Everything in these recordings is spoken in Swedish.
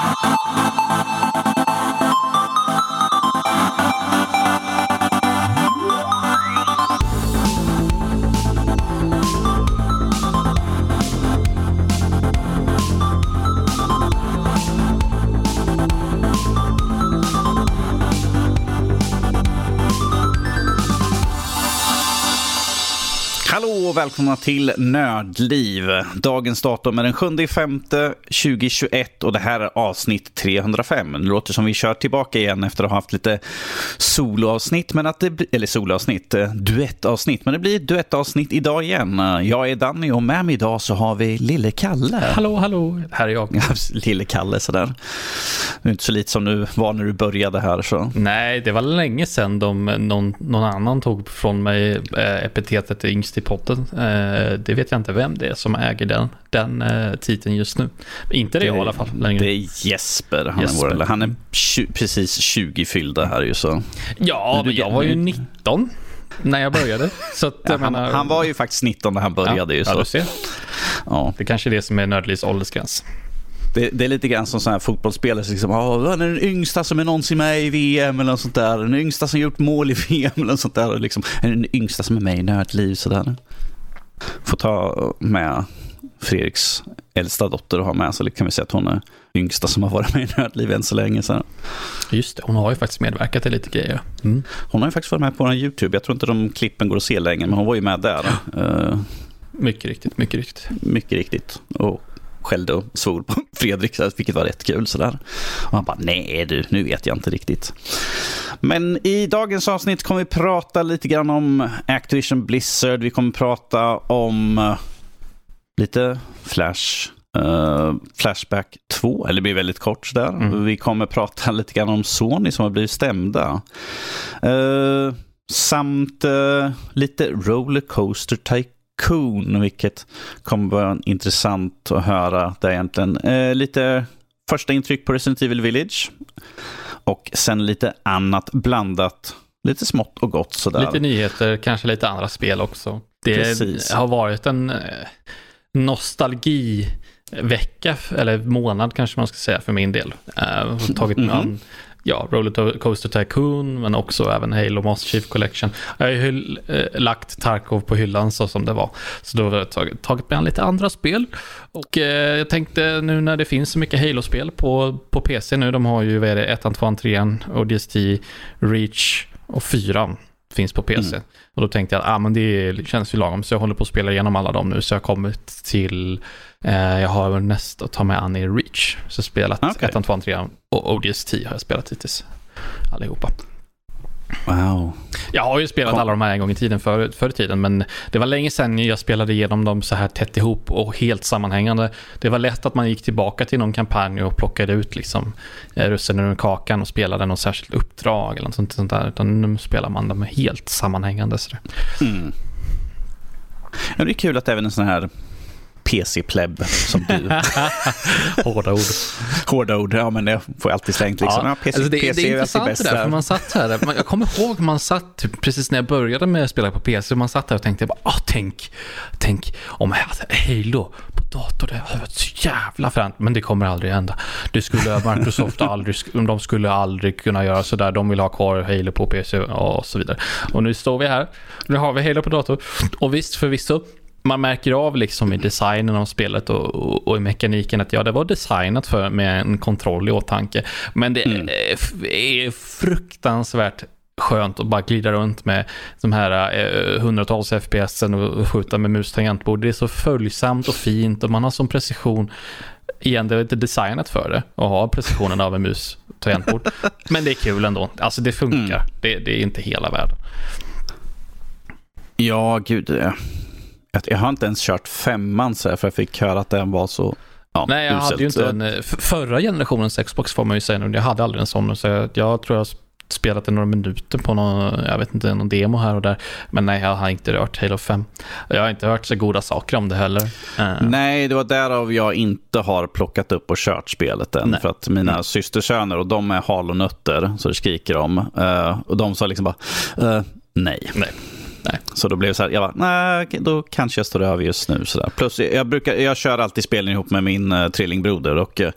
Thank you. Välkomna till Nördliv. Dagens datum är den 7 femte 2021 och det här är avsnitt 305. Det låter som vi kör tillbaka igen efter att ha haft lite soloavsnitt, men att det, eller soloavsnitt, eh, duettavsnitt, men det blir ett duettavsnitt idag igen. Jag är Danny och med mig idag så har vi Lille Kalle. Hallå, hallå, här är jag. Lille Kalle sådär. Du är inte så lite som du var när du började här så. Nej, det var länge sedan de, någon, någon annan tog från mig äh, epitetet yngst i podden. Eh, det vet jag inte vem det är som äger den, den eh, titeln just nu. Inte det, det i alla fall. Längre. Det är Jesper. Han Jesper. är, han är precis 20 fyllda här ju så. Ja, men jag var ju 19 när jag började. Så att, ja, han, menar... han, var ju faktiskt 19 när han började. Ja, ju, så. Ja, du ser. Ja. Det kanske är det som är Nördlivs åldersgräns. Det, det, är lite grann som sådana här fotbollsspelare. Liksom, oh, han är den yngsta som är någonsin med i VM eller något sånt där. Den yngsta som gjort mål i VM eller något sånt där. Liksom, den yngsta som är med i Nördliv. Sådär. Får ta med Fredriks äldsta dotter och ha med så kan vi säga att hon är yngsta som har varit med i Nördliv än så länge. Så. Just det, hon har ju faktiskt medverkat i lite grejer. Mm. Hon har ju faktiskt varit med på vår YouTube. Jag tror inte de klippen går att se längre, men hon var ju med där. Uh, mycket riktigt, mycket riktigt. Mycket riktigt. Och skällde och svor på Fredrik, vilket var rätt kul. Sådär. Och han bara, nej du, nu vet jag inte riktigt. Men i dagens avsnitt kommer vi prata lite grann om Activision Blizzard. Vi kommer prata om uh, lite Flash. Uh, Flashback 2, eller det blir väldigt kort sådär. Mm. Vi kommer prata lite grann om Sony som har blivit stämda. Uh, samt lite Rollercoaster Tycoon Coon, vilket kommer vara intressant att höra. Det egentligen eh, lite första intryck på Resident Evil Village och sen lite annat blandat. Lite smått och gott sådär. Lite nyheter, kanske lite andra spel också. Det Precis. har varit en eh, nostalgivecka, eller månad kanske man ska säga för min del. Uh, tagit mm -hmm ja, Rollercoaster Tycoon, men också även Halo Master Chief Collection. Jag har ju äh, lagt Tarkov på hyllan så som det var. Så då har jag tagit, tagit med lite andra spel. Och äh, jag tänkte nu när det finns så mycket Halo-spel på, på PC nu, de har ju vad är det, 1, 2, 3, ODST, Reach och 4 finns på PC. Mm. Och då tänkte jag att ah, men det känns ju lagom, så jag håller på att spela igenom alla dem nu. Så jag har kommit till, eh, jag har näst att ta med an i Reach. Så spelat okay. 1, 2, 3 och ODST har jag spelat hittills. Allihopa. Wow. Jag har ju spelat Kom. alla de här en gång i tiden förr, förr i tiden, men det var länge sedan jag spelade igenom dem så här tätt ihop och helt sammanhängande. Det var lätt att man gick tillbaka till någon kampanj och plockade ut liksom eh, russinen ur kakan och spelade något särskilt uppdrag eller något sånt, sånt där. Utan nu spelar man dem helt sammanhängande. Så mm. Ja, det är kul att även en sån här PC-pleb som du. Hårda ord. Hårda ord, ja men det får jag alltid slängt. Liksom. Ja, PC, alltså det, PC det är intressant det där, för man satt här, jag kommer ihåg man satt, typ precis när jag började med att spela på PC, man satt här och tänkte, bara, ah, tänk, tänk om Halo på dator, det hade varit så jävla fränt, men det kommer aldrig hända. Det skulle Microsoft aldrig, de skulle aldrig kunna göra sådär, de vill ha kvar Halo på PC och så vidare. Och nu står vi här, nu har vi Halo på dator, och visst förvisso, man märker av liksom i designen av spelet och, och, och, i mekaniken att ja, det var designat för med en kontroll i åtanke. Men det mm. är, är fruktansvärt skönt att bara glida runt med de här eh, hundratals FPS och skjuta med mus tangentbord. Det är så följsamt och fint och man har sån precision. Igen, det är inte designat för det att ha precisionen av en mus tangentbord. Men det är kul ändå. Alltså det funkar. Mm. Det, det, är inte hela världen. Ja, gud. Jag har inte ens kört femman så här, för jag fick höra att den var så ja, Nej, jag uselt. hade ju inte en... Eh, förra generationens Xbox får man ju säga nu. Jag hade aldrig en sån. Så jag, jag tror jag spelat det några minuter på någon, jag vet inte, någon demo här och där. Men nej, jag har inte rört Halo 5. Jag har inte hört så goda saker om det heller. Uh. Nej, det var därav jag inte har plockat upp och kört spelet än. Nej. För att mina mm. systersöner, och de är halonötter, så det skriker om. Uh, och de sa liksom bara, uh, nej. nej. Nej. Så då blev det så här, jag bara, nej, då kanske jag står över just nu. Så där. Plus, jag, brukar, jag kör alltid spelen ihop med min uh, trillingbroder och uh,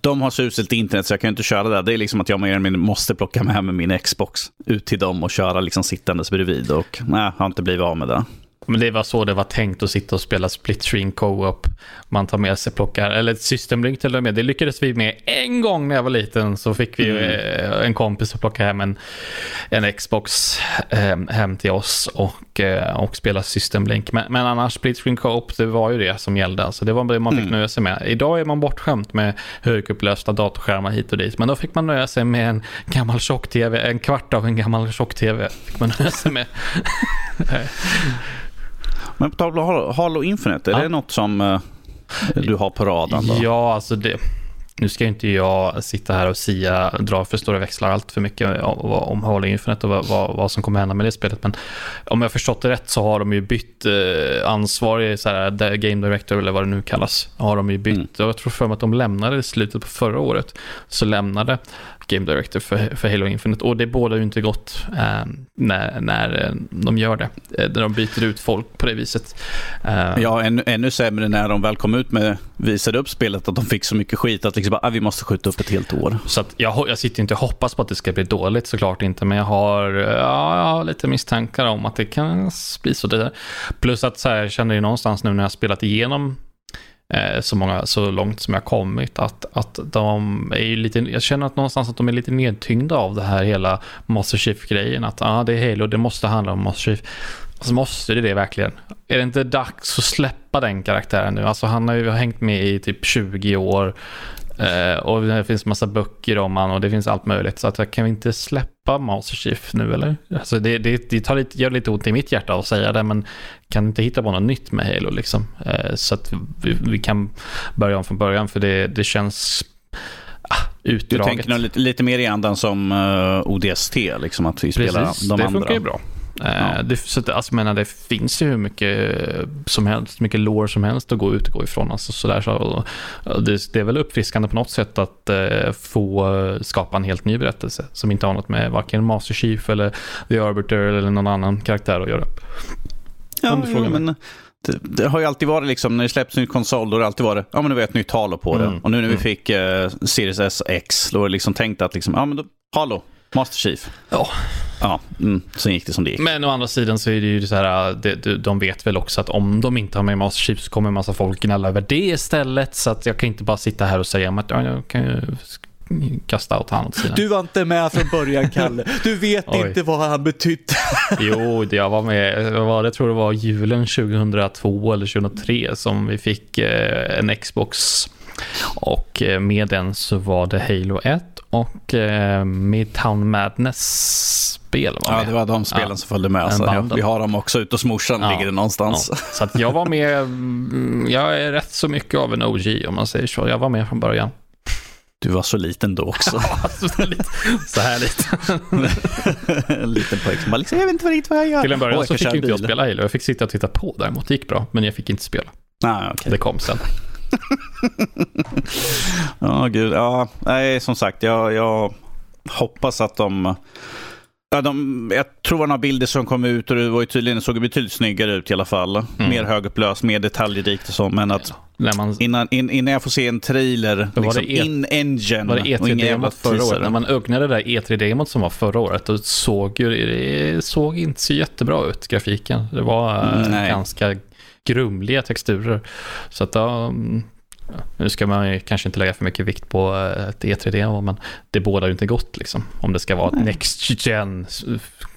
de har så uselt internet så jag kan inte köra där. Det är liksom att jag mer eller mindre måste plocka med mig min Xbox ut till dem och köra liksom sittandes bredvid och nej, har inte blivit av med det. Men det var så det var tänkt att sitta och spela split screen co-op. Man tar med sig plockar, eller systemlink till och med. Det lyckades vi med en gång när jag var liten. Så fick vi mm. Eh, en kompis att plocka hem en, en Xbox hem, hem till oss och, eh, och spela systemlink. Men, men annars split screen co-op, det var ju det som gällde. Alltså det var det man fick mm. nöja sig med. Idag är man bortskämt med högupplösta datorskärmar hit och dit. Men då fick man nöja sig med en gammal tjock-tv, en kvart av en gammal tjock-tv fick man nöja sig med. Men på tal om Halo Infinite, är ja. det något som uh, du har på radarn? Då? Ja, alltså det, nu ska inte jag sitta här och sia, dra för stora växlar allt för mycket om Halo Infinite och vad, vad, som kommer hända med det spelet. Men om jag förstått det rätt så har de ju bytt eh, ansvarig så här, Game Director eller vad det nu kallas. Har de ju bytt. Mm. Jag tror för mig att de lämnade i slutet på förra året. Så lämnade Game Director för, för Halo Infinite. Och det båda ju inte gott eh, när, när eh, de gör det. Eh, när de byter ut folk på det viset. Eh, ja, ännu, ännu sämre när de väl kom ut med, visade upp spelet, att de fick så mycket skit att liksom bara, ah, vi måste skjuta upp ett helt år. Så att jag, jag sitter inte och hoppas på att det ska bli dåligt, såklart inte. Men jag har, ja, jag har lite misstankar om att det kan bli så. Där. Plus att så här, jag känner ju någonstans nu när jag har spelat igenom Eh, så, många, så långt som jag kommit. Att, att de är lite, jag känner att någonstans att de är lite nedtyngda av det här hela Master Chief-grejen. Att ah, det är Halo, det måste handla om Master Chief. Alltså måste det det verkligen? Är det inte dags att släppa den karaktären nu? Alltså han har ju hängt med i typ 20 år. Eh, och det finns massa böcker om han och det finns allt möjligt. Så att, kan vi inte släppa Master Chief nu eller? Alltså det, det, det tar lite, gör lite ont i mitt hjärta att säga det, men kan inte hitta på något nytt med Halo liksom. Eh, så att vi, vi, kan börja om från början, för det, det känns ah, utdraget. Du tänker lite, lite mer i andan som uh, eh, ODST, liksom att vi Precis, spelar de andra. det funkar ju bra. Ja. Eh, det, så alltså, menar, det finns ju hur mycket som helst, mycket lår som helst att gå ut och gå ifrån. Alltså, så där, så, det, det, är väl uppfriskande på något sätt att uh, få skapa en helt ny berättelse som inte har något med varken Master Chief eller The Arbiter eller någon annan karaktär att göra. Ja, jo, men det, det, har ju alltid varit liksom, när det släpps en ny konsol, då har det alltid varit, ja men det var ett nytt Halo på det. Mm. Och nu när vi mm. fick uh, Series S X, då var det liksom tänkt att liksom, ja men då, Halo, Master Chief. Ja. Ja, mm, sen gick det som det gick. Men å andra sidan så är det ju så här, de, de vet väl också att om de inte har med Master Chief så kommer en massa folk gnälla över det istället. Så att jag kan inte bara sitta här och säga att ja, jag kan ju kasta åt han åt sidan. Du var inte med från början, Kalle. Du vet inte vad han betydde. jo, jag var med. Var det tror det var julen 2002 eller 2003 som vi fick eh, en Xbox. Och eh, med den så var det Halo 1 och eh, Midtown Madness-spel var med. Ja, det var de spelen ja. som följde med. Så ja, vi har dem också ute hos morsan, ja. ligger det någonstans. Så att jag var med, mm, jag är rätt så mycket av en OG om man säger så. Jag var med från början. Du var så liten då också. så här lite. en liten pojke som bara liksom, jag vet inte riktigt vad jag gör. Till en början så fick inte jag spela Halo. Jag fick sitta och titta på däremot. Det gick bra, men jag fick inte spela. Ah, okay. Det kom sen. ja, gud. Ja, nej, som sagt, jag, jag hoppas att de... Ja, de, jag tror var några bilder som kom ut och det var ju tydligen, såg betydligt snyggare ut i alla fall. Mm. Mer högupplöst, mer detaljrikt och så. Men att ja, man, innan, in, innan jag får se en trailer, liksom e in-engine Var det E3-demot förra året? När man öppnade det där E3-demot som var förra året, då såg ju, det såg inte så jättebra ut, grafiken. Det var mm, ganska grumliga texturer. Så att um, nu ska man ju kanske inte lägga för mycket vikt på eh, ett E3D, men det bådar ju inte gott liksom. Om det ska vara ett Next Gen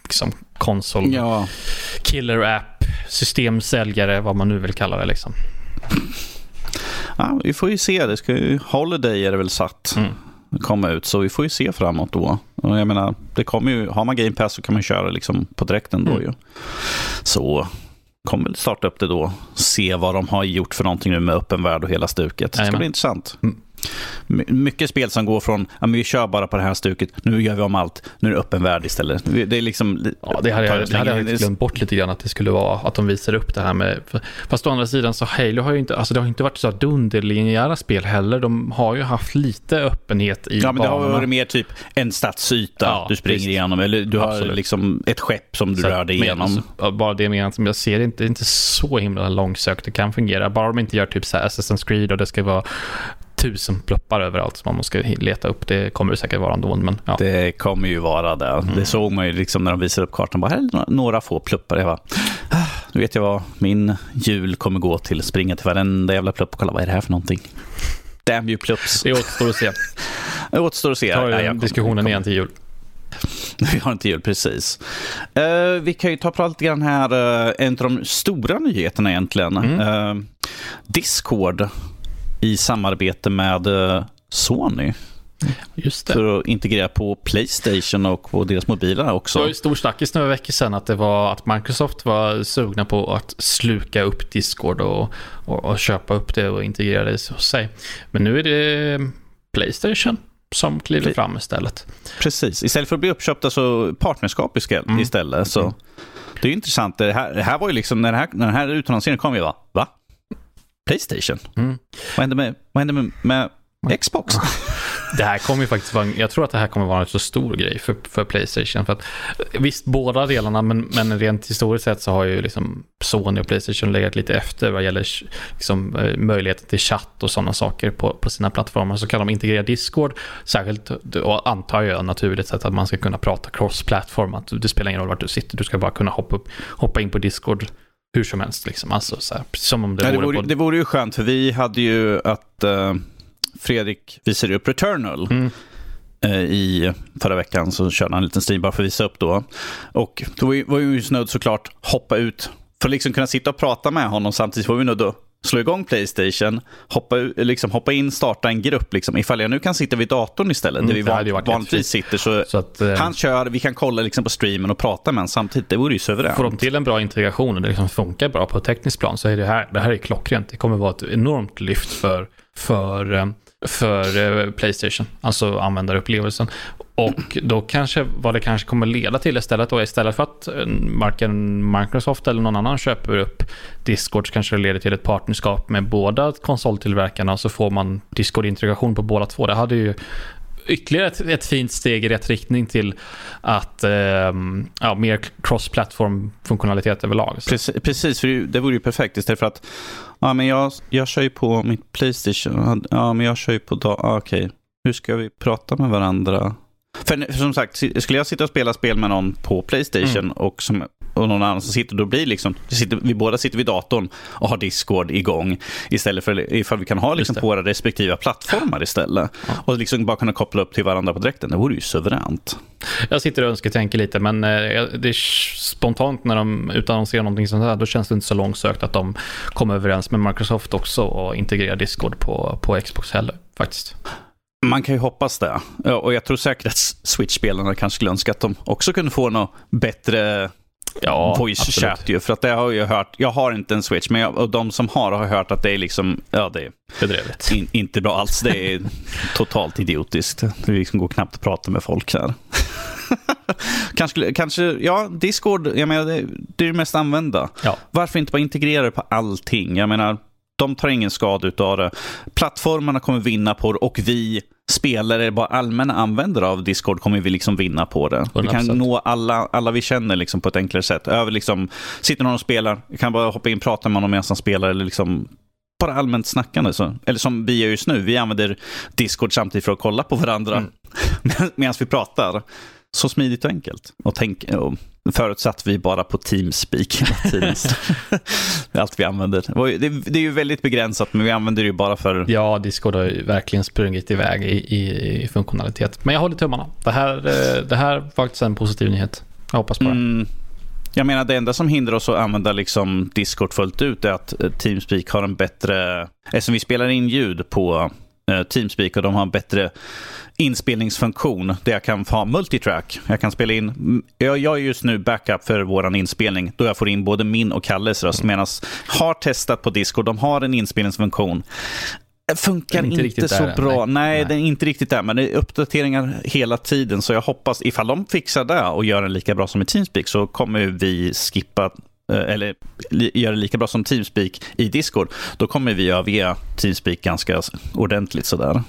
liksom, konsol, ja. killer app, systemsäljare, vad man nu vill kalla det liksom. Ja, vi får ju se. Det ska ju, Holiday är det väl satt. Mm komma ut. Så vi får ju se framåt då. Och jag menar, det kommer ju, har man Game Pass så kan man köra liksom på direkten då mm. ju. Så kommer väl starta upp det då. Se vad de har gjort för någonting nu med öppen värld och hela stuket. Det ska bli intressant. Mm. Mycket spel som går från att vi kör bara på det här stuket, nu gör vi om allt, nu är det öppen värld istället. Det är liksom... Ja, det hade jag, det hade jag glömt bort lite grann att det skulle vara att de visar upp det här med... Fast å andra sidan så Halo har ju inte, alltså det har inte varit så dunderlinjära spel heller. De har ju haft lite öppenhet i Ja, men det har varit mer typ en stadsyta ja, du springer visst. igenom, eller du Absolut. har liksom ett skepp som du så, rör dig igenom. Alltså, bara det med jag ser inte, inte så himla långsökt det kan fungera. Bara de inte gör typ så här Assassin's Creed och det ska vara tusen pluppar överallt som man måste leta upp. Det kommer det säkert vara ändå. Men, ja. Det kommer ju vara det. Mm. Det såg man ju liksom när de visade upp kartan. Bara, här är några få pluppar. Jag bara, ah, nu vet jag vad min jul kommer gå till. Springa till varenda jävla plupp och kolla vad är det här för någonting. Damn you plupps. Det återstår att se. det återstår att se. Ta ja, diskussionen igen till jul. Vi har inte jul, precis. Uh, vi kan ju ta på lite grann här, uh, en av de stora nyheterna egentligen. Mm. Uh, Discord i samarbete med Sony. Just det. För att integrera på Playstation och på deras mobiler också. Det var ju stor snackis några veckor sedan att det var att Microsoft var sugna på att sluka upp Discord och, och, och köpa upp det och integrera det hos sig. Men nu är det Playstation som kliver fram istället. Precis, istället för att bli uppköpta så partnerskap mm. istället. Så mm. Det är intressant. Det här, det här var ju liksom, när, här, när den här utannonseringen kom, vi bara, va? Playstation? Mm. Vad hände med, vad hände med, med Xbox? Det här kommer ju faktiskt vara, jag tror att det här kommer vara en så stor grej för, för Playstation. För att, visst, båda delarna, men, men rent historiskt sett så har ju liksom Sony och Playstation legat lite efter vad gäller liksom, eh, möjligheten till chatt och sådana saker på, på sina plattformar. Så kan de integrera Discord, särskilt, och antar jag naturligt sett att man ska kunna prata cross-platform. Att det spelar ingen roll vart du sitter, du ska bara kunna hoppa, upp, hoppa in på Discord hur som helst. Liksom. Alltså, så här, som om det, Nej, vore, det, vore, på... det vore ju skönt, för vi hade ju att uh, Fredrik visade upp Returnal. Mm. Uh, I förra veckan så körde han en liten stream bara för att visa upp då. Och då var vi ju snöd såklart hoppa ut för att liksom kunna sitta och prata med honom samtidigt var vi nödda slå igång Playstation, hoppa, liksom, hoppa in, starta en grupp. Liksom. Ifall jag nu kan sitta vid datorn istället, mm, där vi van, vanligtvis sitter, så, så att, eh, han kör, vi kan kolla liksom, på streamen och prata med honom samtidigt. Det vore ju suveränt. Får de till en bra integration och det liksom funkar bra på ett tekniskt plan så är det här, det här är klockrent. Det kommer vara ett enormt lyft för, för eh, för eh, Playstation, alltså användarupplevelsen. Och då kanske, vad det kanske kommer leda till istället då, istället för att eh, varken Microsoft eller någon annan köper upp Discord så kanske det leder till ett partnerskap med båda konsoltillverkarna så får man Discord-integration på båda två. Det hade ju ytterligare ett, ett, fint steg i rätt riktning till att eh, ja, mer cross-platform-funktionalitet överlag. Precis, precis, för det vore ju perfekt istället för att ja, men jag, jag kör ju på mitt Playstation, ja, men jag kör ju på datorn, okej, okay. hur ska vi prata med varandra? För, som sagt, skulle jag sitta och spela spel med någon på Playstation mm. och, som, och någon annan som sitter, då blir liksom, sitter, vi båda sitter vid datorn och har Discord igång istället för ifall vi kan ha liksom på våra respektive plattformar istället. Ja. Och liksom bara kunna koppla upp till varandra på direkten, det vore ju suveränt. Jag sitter och önsketänker lite, men eh, det är spontant när de utannonserar någonting sånt här, då känns det inte så långsökt att de kommer överens med Microsoft också och integrerar Discord på, på Xbox heller, faktiskt. Man kan ju hoppas det. Och jag tror säkert att Switch-spelarna kanske skulle önska att de också kunde få något bättre ja, voice chat ju. För att det har jag hört. Jag har inte en Switch, men jag, och de som har har hört att det är liksom, ja det är in, inte bra alls. Det är totalt idiotiskt. Det liksom går knappt att prata med folk här. kanske, kanske, ja, Discord, jag menar, det, det är det mest använda. Ja. Varför inte bara integrera det på allting? Jag menar, de tar ingen skada av det. Plattformarna kommer vinna på det och vi spelare, bara allmänna användare av Discord kommer vi liksom vinna på det. 100%. Vi kan nå alla, alla vi känner liksom på ett enklare sätt. Över liksom, sitter någon och spelar, kan bara hoppa in och prata med någon medan han spelar eller liksom bara allmänt snackande. Så. Eller som vi gör just nu, vi använder Discord samtidigt för att kolla på varandra mm. medan vi pratar. Så smidigt och enkelt. Och, tänk, och förutsatt vi bara på Teamspeak hela tiden. Allt vi använder. Det, är ju väldigt begränsat, men vi använder det ju bara för... Ja, Discord har ju verkligen sprungit iväg i, i, i funktionalitet. Men jag håller tummarna. Det här, eh, det här var faktiskt en positiv nyhet. Jag hoppas på det. Mm. Jag menar, det enda som hindrar oss att använda liksom Discord fullt ut är att eh, Teamspeak har en bättre... Eftersom vi spelar in ljud på Teamspeak och de har en bättre inspelningsfunktion där jag kan ha multitrack. Jag kan spela in, jag gör just nu backup för vår inspelning då jag får in både min och Kalles röst. Medan har testat på Discord, de har en inspelningsfunktion Det funkar inte, inte så där, bra. Nej, nej, den är inte riktigt där. Men det är uppdateringar hela tiden. Så jag hoppas, ifall de fixar det och gör den lika bra som i Teamspeak så kommer vi skippa eh, Eh, eller gör det lika bra som Teamspeak i Discord, då kommer vi överge Teamspeak ganska ordentligt sådär.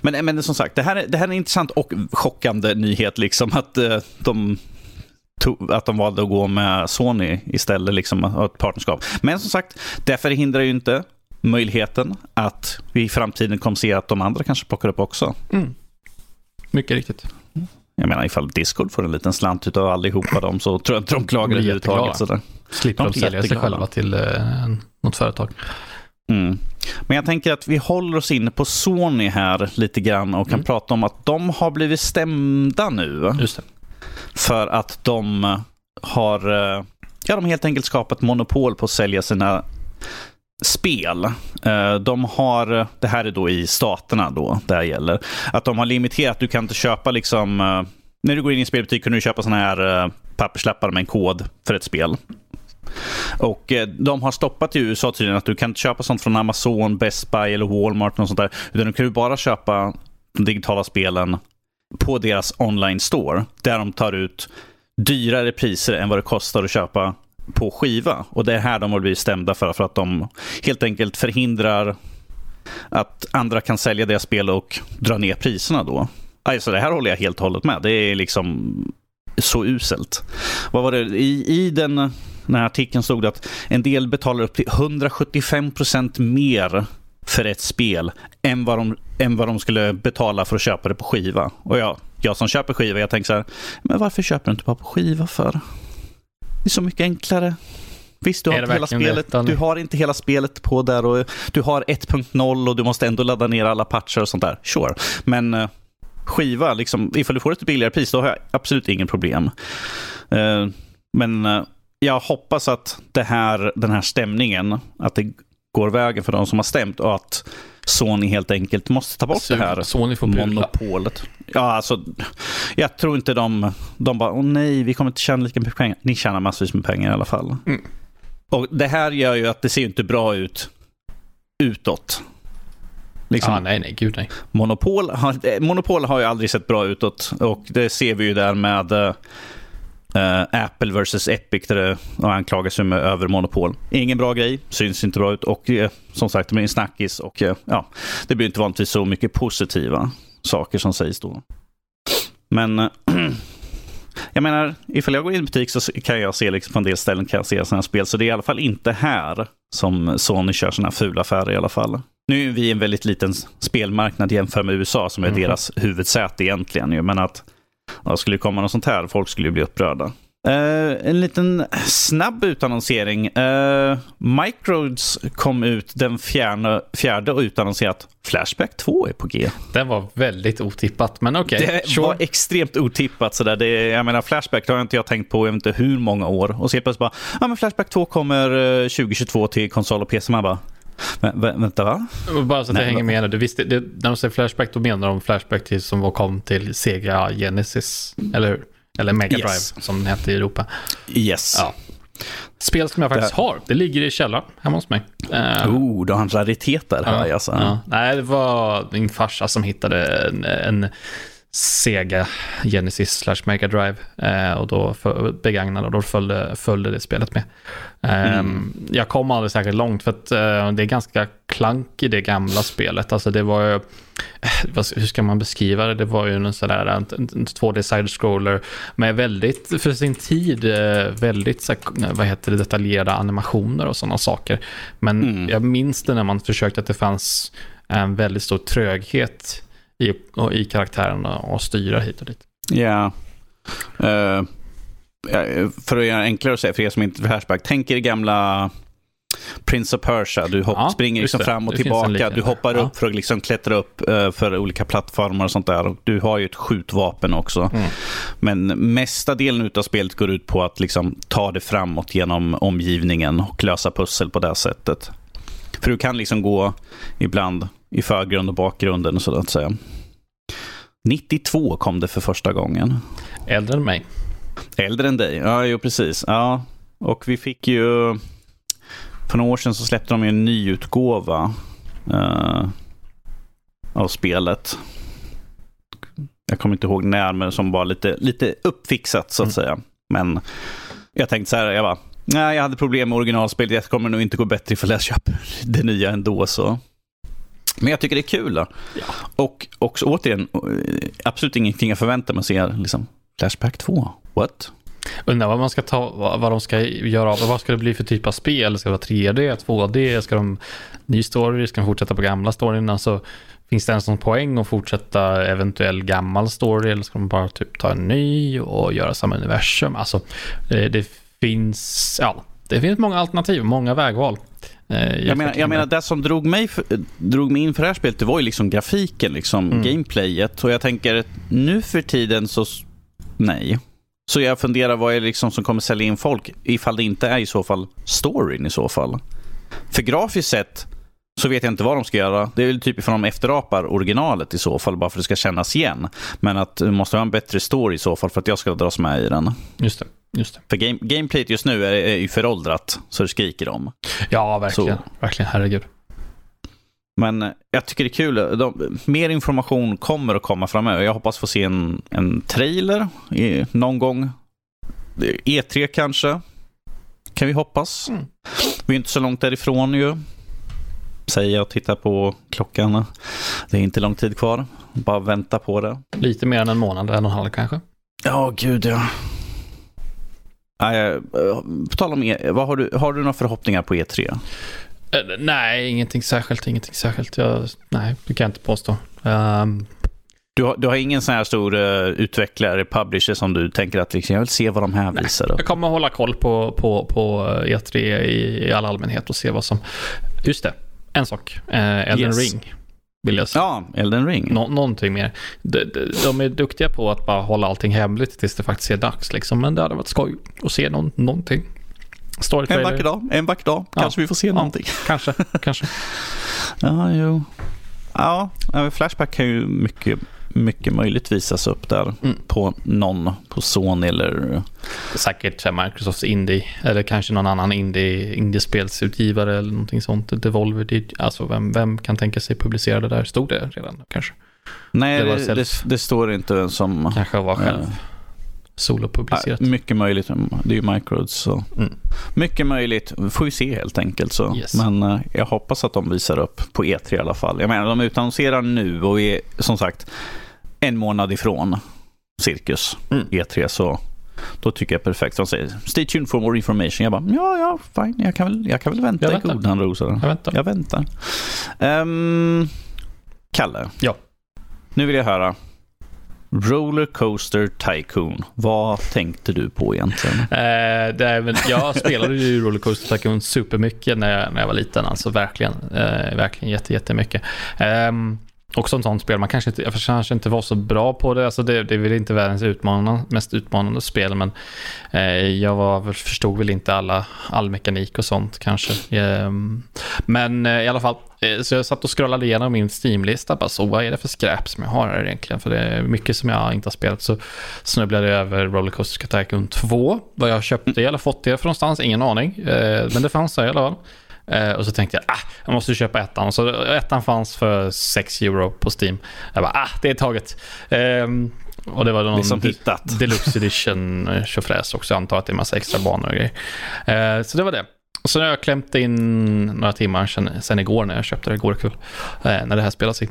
Men, eh, men som sagt, det här, är, det här är en intressant och chockande nyhet. Liksom, att, eh, de, att de valde att gå med Sony istället, liksom, ett partnerskap. Men som sagt, det förhindrar ju inte möjligheten att vi i framtiden kommer se att de andra kanske plockar upp också. Mm. Mycket riktigt. Jag menar, ifall Discord får en liten slant av allihopa dem så tror jag inte de klagar överhuvudtaget. Slipper de, sälja sig själva till eh, något företag. Mm. Men jag tänker att vi håller oss inne på Sony här lite grann och kan mm. prata om att de har blivit stämda nu. För att de har, eh, ja, de helt enkelt skapat monopol på att sälja sina spel. Eh, de har, det här är då i staterna då, det här gäller, att de har limiterat, du kan inte köpa liksom, eh, när du går in i en spelbutik kan du köpa sådana här eh, papperslappar med en kod för ett spel. Och de har stoppat i USA tydligen att du kan inte köpa sånt från Amazon, Best Buy eller Walmart. Och sånt där, utan du kan ju bara köpa de digitala spelen på deras online store. Där de tar ut dyrare priser än vad det kostar att köpa på skiva. Och det är här de har blivit stämda för. För att de helt enkelt förhindrar att andra kan sälja deras spel och dra ner priserna då. Alltså det här håller jag helt och hållet med. Det är liksom så uselt. Vad var det? I, i den den här artikeln stod det att en del betalar upp till 175 procent mer för ett spel än vad, de, än vad de skulle betala för att köpa det på skiva. Och jag, jag som köper skiva, jag tänker så här, men varför köper du inte bara på skiva för? Det är så mycket enklare. Visst, du har inte hela spelet. Du har inte hela spelet på där och du har 1.0 och du måste ändå ladda ner alla patcher och sånt där. Sure. Men uh, skiva, liksom, ifall du får ett billigare pris, då har jag absolut ingen problem. Uh, men uh, jag hoppas att det här, den här stämningen, att det går vägen för de som har stämt och att Sony helt enkelt måste ta bort så, det här Sony får monopolet. Ja, alltså, jag tror inte de, de bara, åh nej, vi kommer inte tjäna lika mycket pengar. Ni tjänar massvis med pengar i alla fall. Mm. Och det här gör ju att det ser inte bra ut utåt. Liksom, ah, nej, nej, gud nej. Monopol har, eh, Monopol har ju aldrig sett bra utåt och det ser vi ju där med uh, Apple versus Epic där det anklagas med övermonopol. Ingen bra grej, syns inte bra ut och uh, som sagt det blir en snackis och uh, ja, det blir inte vanligtvis så mycket positiva saker som sägs då. Men jag menar, ifall jag går in i butik så kan jag se liksom på en del ställen kan jag se sådana spel. Så det är i alla fall inte här som Sony kör sådana fula affärer i alla fall. Nu är vi en väldigt liten spelmarknad jämfört med USA som är mm. deras huvudsäte egentligen. Men att ja, skulle det komma något sånt här, folk skulle bli upprörda. Uh, en liten snabb utannonsering. Uh, Microids kom ut den fjärde, fjärde och utannonserat Flashback 2 är på G. Det var väldigt otippat, men okej. Okay. Det sure. var extremt otippat. Sådär. Det, jag menar, Flashback det har inte jag tänkt på jag vet inte hur många år. Och så plötsligt bara, ja men Flashback 2 kommer 2022 till konsol och PC. Man bara, Vä vänta, va? Bara så att Nej, jag hänger med. Du visste, det, när de säger Flashback, då menar de Flashback till, som kom till Sega Genesis, eller Eller Mega Drive, yes. som den hette i Europa. Yes. Ja. Spel som jag faktiskt det... har. Det ligger i källaren hemma hos mig. Uh, oh, du har en raritet där, ja, jag, alltså. ja. Nej, det var min farsa som hittade en, en Sega Genesis slash Mega Drive eh, och då begagnade och då följde, följde det spelet med. Eh, mm. Jag kom aldrig särskilt långt för att eh, det är ganska klank i det gamla spelet. Alltså det var ju, eh, hur ska man beskriva det? Det var ju en sådär en, en 2D side-scroller med väldigt, för sin tid, eh, väldigt så, vad heter det, detaljerade animationer och sådana saker. Men mm. jag minns det när man försökte att det fanns en väldigt stor tröghet i, i karaktärerna och styra hit och dit. Ja. Uh, för att göra det enklare att säga för er som inte är Flashback, tänk er gamla Prince of Persia. Du hopp, ja, springer liksom fram och tillbaka. Du hoppar upp för att liksom klättra upp uh, för olika plattformar och sånt där. Du har ju ett skjutvapen också. Mm. Men mesta delen av spelet går ut på att liksom ta det framåt genom omgivningen och lösa pussel på det sättet. För du kan liksom gå ibland i förgrund och bakgrunden så att säga. 92 kom det för första gången. Äldre än mig. Äldre än dig, ja jo precis. Ja, och vi fick ju... För några år sedan så släppte de en nyutgåva uh, av spelet. Jag kommer inte ihåg när, men som var lite, lite uppfixat så att mm. säga. Men jag tänkte så här, jag bara, nej, jag hade problem med originalspelet, det kommer nog inte gå bättre ifall jag köper det nya ändå. så. Men jag tycker det är kul. Då. Ja. Och också återigen, absolut ingenting jag förväntar mig att se. Liksom, Flashback 2, what? Undrar vad man ska ta, vad de ska göra av Vad ska det bli för typ av spel? Ska det vara 3D, 2D? Ska de ny story? Ska de fortsätta på gamla storyn? Alltså, finns det en sån poäng att fortsätta eventuell gammal story? Eller ska de bara typ ta en ny och göra samma universum? Alltså, det, det finns, ja, det finns många alternativ, många vägval. Eh, jag, menar, jag menar, det som drog mig, drog mig in för det här spelet, det var ju liksom grafiken, liksom mm. gameplayet. Och jag tänker, nu för tiden så, nej. Så jag funderar vad är det liksom som kommer sälja in folk, ifall det inte är i så fall storyn i så fall. För grafiskt sett så vet jag inte vad de ska göra. Det är väl typ ifall de efterapar originalet i så fall, bara för att det ska kännas igen. Men att det måste vara en bättre story i så fall för att jag ska dras med i den. Just det. Just det. För game, gameplayet just nu är, är ju föråldrat, så det skriker om. Ja, verkligen. Så. Verkligen, herregud. Men jag tycker det är kul. De, mer information kommer att komma framöver. Jag hoppas få se en, en trailer i, någon gång. E3 kanske. Kan vi hoppas. Mm. Vi är inte så långt därifrån ju. Säger jag och tittar på klockan. Det är inte lång tid kvar. Bara vänta på det. Lite mer än en månad, en och en halv kanske. Ja, gud ja. Nej, på tal om E, vad har, du, har du några förhoppningar på E3? Eh, nej, ingenting särskilt. Ingenting särskilt. Jag, nej, det kan jag inte påstå. Um... Du har, du har ingen sån här stor uh, utvecklare, publisher som du tänker att liksom, jag vill se vad de här nej, visar? Upp. Jag kommer hålla koll på, på, på E3 i, i all allmänhet och se vad som... Just det, en sak. Uh, Elden yes. Ring. Vill jag säga. Ja, Elden Ring. Nå någonting mer. De, de, de, är duktiga på att bara hålla allting hemligt tills det faktiskt är dags. Liksom. Men det hade varit skoj att se någon, någonting. En vacker dag, en vacker dag. Kanske ja. vi får se ja, någonting. Kanske, kanske. Ja, jo. Ja, Flashback kan ju mycket, mycket möjligt visas upp där mm. på någon, på Sony eller... Säkert Microsofts Indie, eller kanske någon annan indie, indiespelsutgivare eller någonting sånt. Devolver, alltså vem, vem kan tänka sig publicera det där? Stod det redan kanske? Nej, det, det, det, det står inte vem som... Kanske var själv. Äh, solopublicerat. Mycket möjligt. Det är ju Microids. Så. Mm. Mycket möjligt. Får vi se helt enkelt. Så. Yes. Men uh, jag hoppas att de visar upp på E3 i alla fall. Jag menar, de utannonserar nu och vi är som sagt en månad ifrån Cirkus mm. E3. Så då tycker jag perfekt. De säger stay tuned for more information. Jag bara, ja, ja, fine. Jag kan väl, jag kan väl vänta, jag i godan ro. Jag väntar. Jag väntar. Um, Kalle. Ja. Nu vill jag höra. Rollercoaster Tycoon. Vad tänkte du på egentligen? Eh, det är jag spelade ju Rollercoaster Tycoon supermycket när jag, när jag var liten. Alltså verkligen, eh, verkligen jätte, jättemycket. Eh, också ett sånt spel, man kanske inte, jag kanske inte var så bra på det. Alltså det, det är väl inte världens utmanande, mest utmanande spel, men eh, jag var, förstod väl inte alla, all mekanik och sånt kanske. Eh, men eh, i alla fall, eh, så jag satt och scrollade igenom min Steam-lista. Bara så, vad är det för skräp som jag har här egentligen? För det är mycket som jag inte har spelat. Så snubblade jag över Rollercoaster Tycoon 2. Vad jag köpte eller fått det från någonstans, ingen aning. Eh, men det fanns där i alla fall. Eh, och så tänkte jag, ah, jag måste köpa ettan. Så ettan fanns för 6 euro på Steam. Jag bara, ah, det är taget. Eh, och det var någon liksom hittat. Deluxe Edition eh, tjofräs också. Jag antar att det är massa extra banor och grejer. Eh, så det var det. Så har jag klämt in några timmar sen, sen igår när jag köpte det. Igår kväll. Eh, när det här spelas in.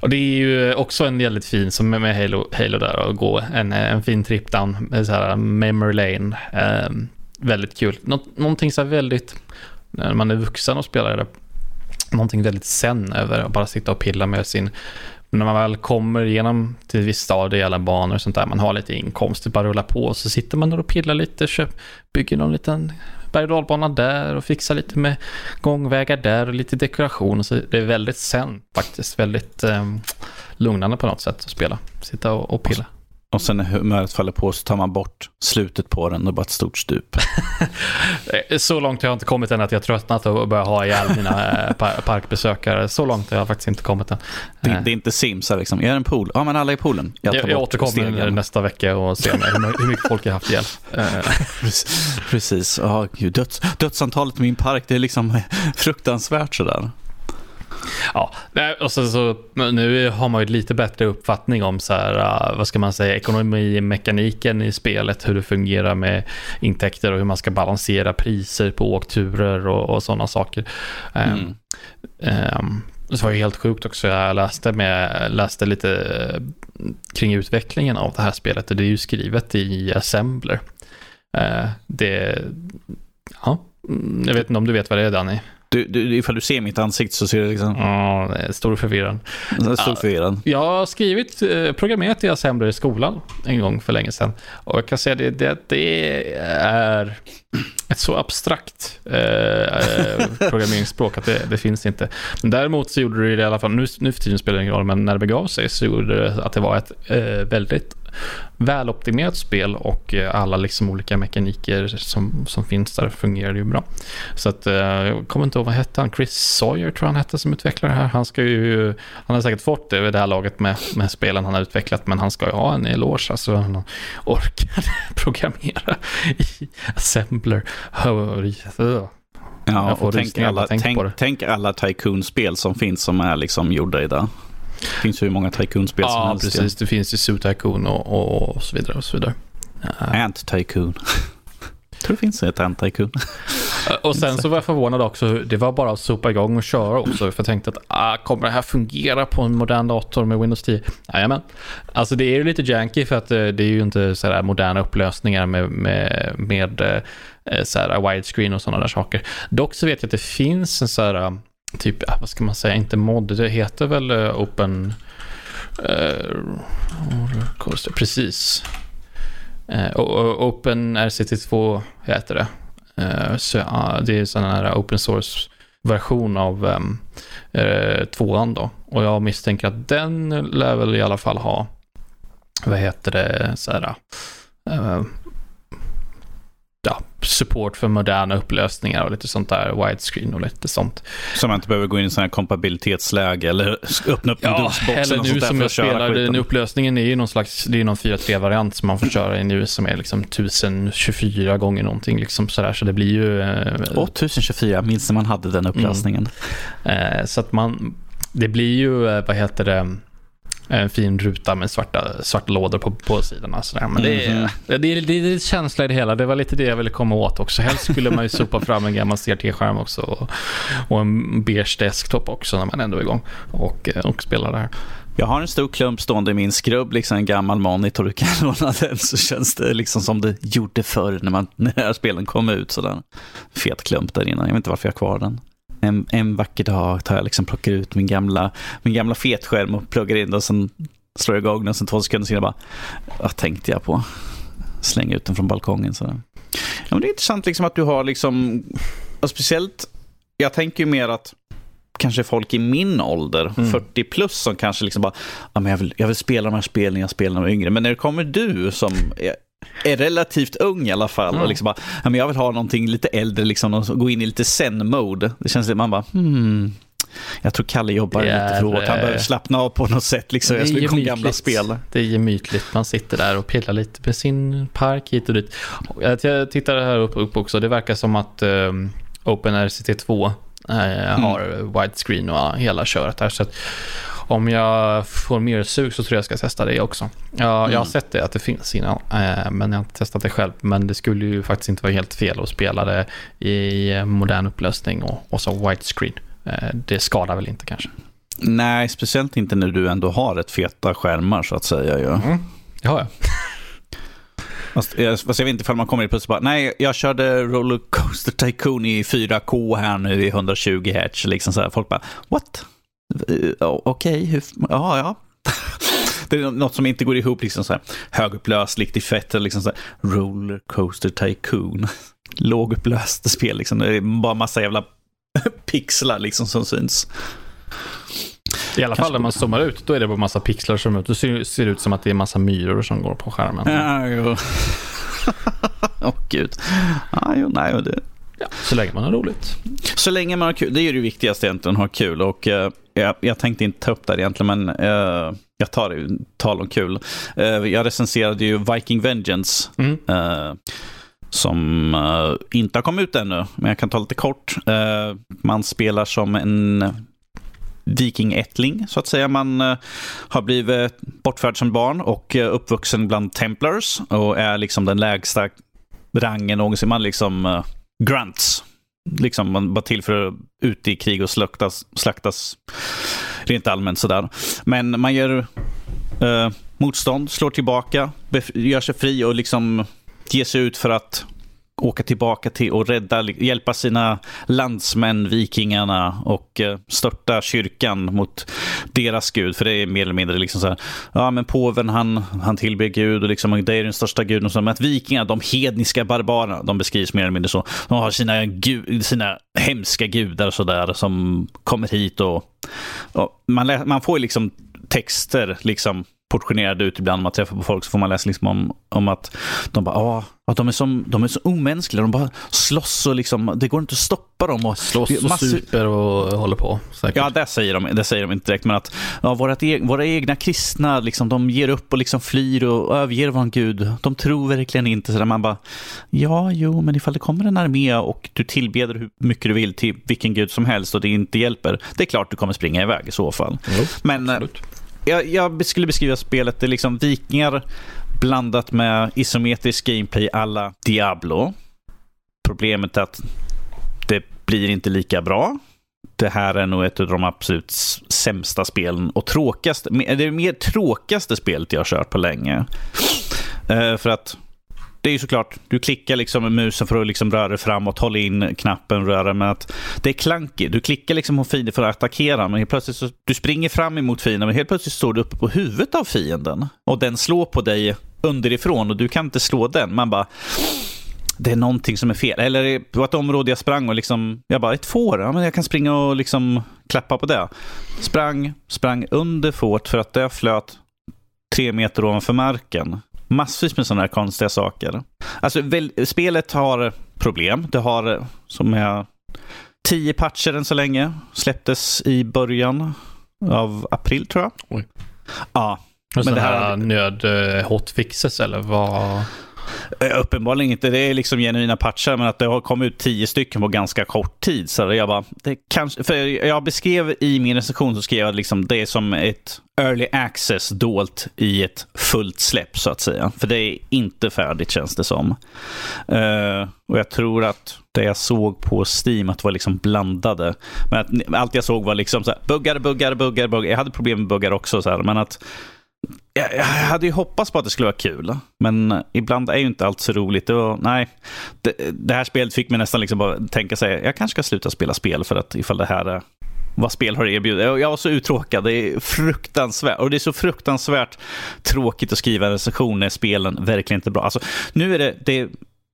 Och det är ju också en väldigt fin, som med Halo, Halo där, att gå en, en fin trip down, så här memory lane. Eh, väldigt kul. Nå någonting så här väldigt när man är vuxen och spelar det någonting väldigt sen över att bara sitta och pilla med sin när man väl kommer igenom till ett visst stadie alla banor och sånt där, man har lite inkomst, det bara rullar på och så sitter man där och pillar lite, köp, bygger någon liten berg och där och fixar lite med gångvägar där och lite dekoration. Så det är väldigt sen faktiskt, väldigt eh, lugnande på något sätt att spela, sitta och, och pilla. Och sen när humöret faller på så tar man bort slutet på den och bara ett stort stup. så långt har jag inte kommit än att jag tröttnat och börjar ha ihjäl mina eh, parkbesökare. Så långt har jag faktiskt inte kommit än. Det, det är inte Sims här liksom. Är det en pool? Ja men alla är i poolen. Jag, jag, jag återkommer nästa vecka och ser hur mycket folk jag haft ihjäl. Precis. Oh, Gud. Döds, dödsantalet i min park det är liksom fruktansvärt sådär. Ja, och så, så, nu har man ju lite bättre uppfattning om så här, uh, vad ska man säga, ekonomimekaniken i spelet, hur det fungerar med intäkter och hur man ska balansera priser på åkturer och, och sådana saker. Um, mm. um, det var ju helt sjukt också, jag läste, med, läste lite eh, kring utvecklingen av det här spelet. Det är ju skrivet i Assembler. Uh, det, ja, jag vet inte om du vet vad det är Danny? Du, du, ifall du ser mitt ansikte så ser det liksom... Ja, stor förvirran. Stor förvirran. Jag har skrivit, eh, programmerat i Assembler i skolan en gång för länge sedan. Och jag kan säga det, det, det är ett så abstrakt eh, eh, programmeringsspråk att det, det, finns inte. Men däremot så gjorde det i alla fall, nu, nu för tiden spelar det ingen roll, men när det begav sig så gjorde det att det var ett eh, väldigt väloptimerat spel och eh, alla liksom olika mekaniker som, som finns där fungerar ju bra. Så att, eh, jag kommer inte ihåg vad hette han, Chris Sawyer tror jag han hette som utvecklare här. Han ska ju, han har säkert fått det vid det här laget med, med spelen han har utvecklat, men han ska ju ha en eloge. Alltså han orkar programmera i Assembler. Ja, och tänk alla, tänk, tänk alla Tycoon-spel som finns som är liksom gjorda idag. Det finns hur många Tycoon-spel ja, som helst. Ja, precis. Det finns ju Zoo Tycoon och, och, så vidare. Och så vidare. Ant Tycoon. Jag tror det finns ett Ant Tycoon. och sen så var jag förvånad också. Det var bara att sopa igång och köra också. För jag tänkte att ah, kommer det här fungera på en modern dator med Windows 10? Jajamän. Alltså det är ju lite janky för att eh, det är ju inte sådär moderna upplösningar med, med, med eh, sådär widescreen och sådana där saker. Dock så vet jag att det finns en sådär typ, vad ska man säga, inte mod, det heter väl eh, Open... Uh, precis. Uh, Open RCT2 heter det. Uh, så, uh, det är sån här open source version av um, uh, tvåan då. Och jag misstänker att den lär väl i alla fall ha, vad heter det, så här, uh, ja, support för moderna upplösningar och lite sånt där, widescreen och lite sånt. Så man inte behöver gå in i sån här kompabilitetsläge eller öppna upp ja, en DOS-box eller nu som jag spelar, den upplösningen är ju någon slags, det är någon 4.3-variant som man får köra i nu som är liksom 1024 gånger någonting liksom sådär, så det blir ju... Eh, oh, 1024, minns när man hade den upplösningen. Mm. Eh, så att man, det blir ju, eh, vad heter det, en fin ruta med svarta, svarta lådor på, på sidorna. Sådär. Men det mm det, är, det är lite känsla i det hela. Det var lite det jag ville komma åt också. Helst skulle man ju sopa fram en gammal CRT-skärm också. Och, och, en beige desktop också när man ändå är igång och, eh, och spelar där. Jag har en stor klump stående i min skrubb, liksom en gammal monitor. Du kan låna den så känns det liksom som det gjorde förr när, man, när spelen kom ut. Sådär. Fet klump där inne. Jag vet inte varför jag har kvar den en, en vacker dag tar jag liksom plockar ut min gamla, min gamla fetskärm och pluggar in den och sen slår jag igång den och sen två sekunder senare bara, vad tänkte jag på? Slänga ut den från balkongen. Så. Ja, men det är intressant liksom att du har liksom, speciellt, jag tänker ju mer att kanske folk i min ålder, mm. 40 plus, som kanske liksom bara, ja, men jag, vill, jag vill spela de här spelen jag spelar när jag var yngre. Men när det kommer du som är, är relativt ung i alla fall. Mm. Och liksom bara, ja, men jag vill ha någonting lite äldre liksom, och gå in i lite zen-mode. Det känns som man bara, hmm. Jag tror Kalle jobbar yeah, lite för hårt. Han behöver slappna av på något sätt. Liksom. Jag komma gamla spel. Det är gemytligt. Man sitter där och pillar lite med sin park hit och dit. Jag tittar här upp, upp också. Det verkar som att um, OpenRCT2 uh, mm. har widescreen och hela köret där. Så att, om jag får mer sug så tror jag jag ska testa det också. Jag, mm. jag har sett det, att det finns innan, eh, men jag har inte testat det själv. Men det skulle ju faktiskt inte vara helt fel att spela det i modern upplösning och, och så widescreen. Eh, det skadar väl inte kanske? Nej, speciellt inte när du ändå har ett feta skärmar så att säga. Ja. Mm, det har jag. Fast jag, fast jag vet inte ifall man kommer plötsligt bara, nej, jag körde Rollercoaster Tycoon i 4K här nu i 120 Hz. Liksom så här. Folk bara, what? Eh, okej, okay, ja, ja. Det är något som inte går ihop, liksom så här högupplösligt i fett, liksom så här rollercoaster tycoon. Lågupplöst spel, liksom. Det är bara massa jävla pixlar liksom som syns. I alla fall när man zoomar ut, då är det bara massa pixlar som ut. Då ser det ut som att det är massa myror som går på skärmen. Ja, jo. Åh oh, gud. Ja, jo, nej, det... Ja, så länge man har roligt. Så länge man har kul. Det är det viktigaste egentligen, att ha kul. Och uh, jag, jag, tänkte inte ta upp det egentligen, men uh, jag tar det tal om kul. Uh, jag recenserade ju Viking Vengeance. Mm. som inte har kommit ut ännu, men jag kan ta lite kort. man spelar som en vikingaättling, så att säga. Man uh, har blivit bortförd som barn och uh, uppvuxen bland Templars och är liksom den lägsta rangen någonsin. Man liksom uh, grunts. Liksom man var till för att ut i krig och slaktas, slaktas rent allmänt sådär. Men man gör eh, motstånd, slår tillbaka, gör sig fri och liksom ger sig ut för att åka tillbaka till och rädda, hjälpa sina landsmän, vikingarna och eh, störta kyrkan mot deras gud. För det är mer eller mindre liksom så här, ja men påven han, han tillber gud och liksom, det är den största guden. Och så, men att vikingarna, de hedniska barbarerna, de beskrivs mer eller mindre så. De har sina, gud, sina hemska gudar och sådär som kommer hit och, och man, man får liksom texter liksom portionerade ut ibland. Man träffar på folk så får man läsa liksom om, om att de bara, ah, att de är, som, de är så omänskliga. De bara slåss och liksom, det går inte att stoppa dem. Och slåss och massor... super och håller på. Säkert. Ja, det säger, de, det säger de inte direkt. Men att ja, våra, våra egna kristna, liksom, de ger upp och liksom flyr och överger vår Gud. De tror verkligen inte. Så där man bara, ja, jo, men ifall det kommer en armé och du tillbeder hur mycket du vill till vilken gud som helst och det inte hjälper, det är klart du kommer springa iväg i så fall. Jo, men absolut jag, jag, skulle beskriva spelet, det är liksom vikingar blandat med isometrisk gameplay alla Diablo. Problemet är att det blir inte lika bra. Det här är nog ett av de absolut sämsta spelen och tråkigaste. Det är det mer tråkigaste spelet jag har kört på länge. Uh, för att det är ju såklart, du klickar liksom med musen för att liksom röra dig framåt, hålla in knappen, röra med att det är klankigt. Du klickar liksom på fienden för att attackera, men helt plötsligt så, du springer fram emot fienden, men helt plötsligt står du uppe på huvudet av fienden. Och den slår på dig underifrån och du kan inte slå den. Man bara, det är någonting som är fel. Eller det var ett område jag sprang och liksom, jag bara, ett får, ja, men jag kan springa och liksom klappa på det. Sprang, sprang under fåret för att det flöt tre meter ovanför marken massvis med sådana här konstiga saker. Alltså, väl, spelet har problem. Det har, som jag, tio patcher än så länge. Släpptes i början av april, tror jag. Oj. Ja. Men det här nöd uh, hotfixes eller vad? Eh, uppenbarligen inte. Det är liksom genuina patchar, men att det har kommit ut tio stycken på ganska kort tid. Så jag bara, det kanske, för jag beskrev i min recension så skrev jag liksom det är som ett early access dolt i ett fullt släpp så att säga. För det är inte färdigt känns det som. Uh, och jag tror att det jag såg på Steam att det var liksom blandade. Men att allt jag såg var liksom så här, buggar, buggar, buggar, buggar. Jag hade problem med buggar också, så här, men att jag hade ju hoppats på att det skulle vara kul, men ibland är ju inte allt så roligt. Det var, nej, det, det, här spelet fick mig nästan liksom bara tänka sig, jag kanske ska sluta spela spel för att ifall det här är vad spel har erbjudit. Jag var så uttråkad, det är fruktansvärt. Och det är så fruktansvärt tråkigt att skriva en recension när spelen verkligen inte är bra. Alltså, nu är det, det,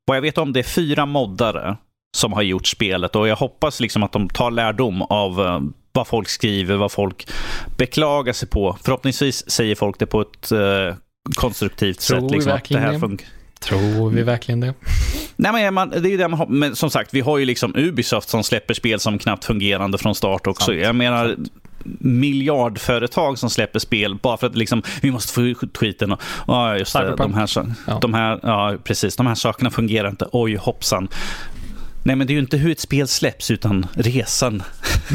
vad jag vet om, det är fyra moddare som har gjort spelet och jag hoppas liksom att de tar lärdom av eh, vad folk skriver, vad folk beklagar sig på. Förhoppningsvis säger folk det på ett uh, konstruktivt Tror sätt. Liksom, att det här det? Tror vi verkligen det? Nej, men man, det är det man har, men som sagt, vi har ju liksom Ubisoft som släpper spel som knappt fungerande från start också. Sant, jag menar, miljardföretag som släpper spel bara för att liksom, vi måste få ut skiten. Och, oh, just det, de här, ja. de här, ja, precis, de här sakerna fungerar inte. Oj, hoppsan. Nej, men det är ju inte hur ett spel släpps, utan resan.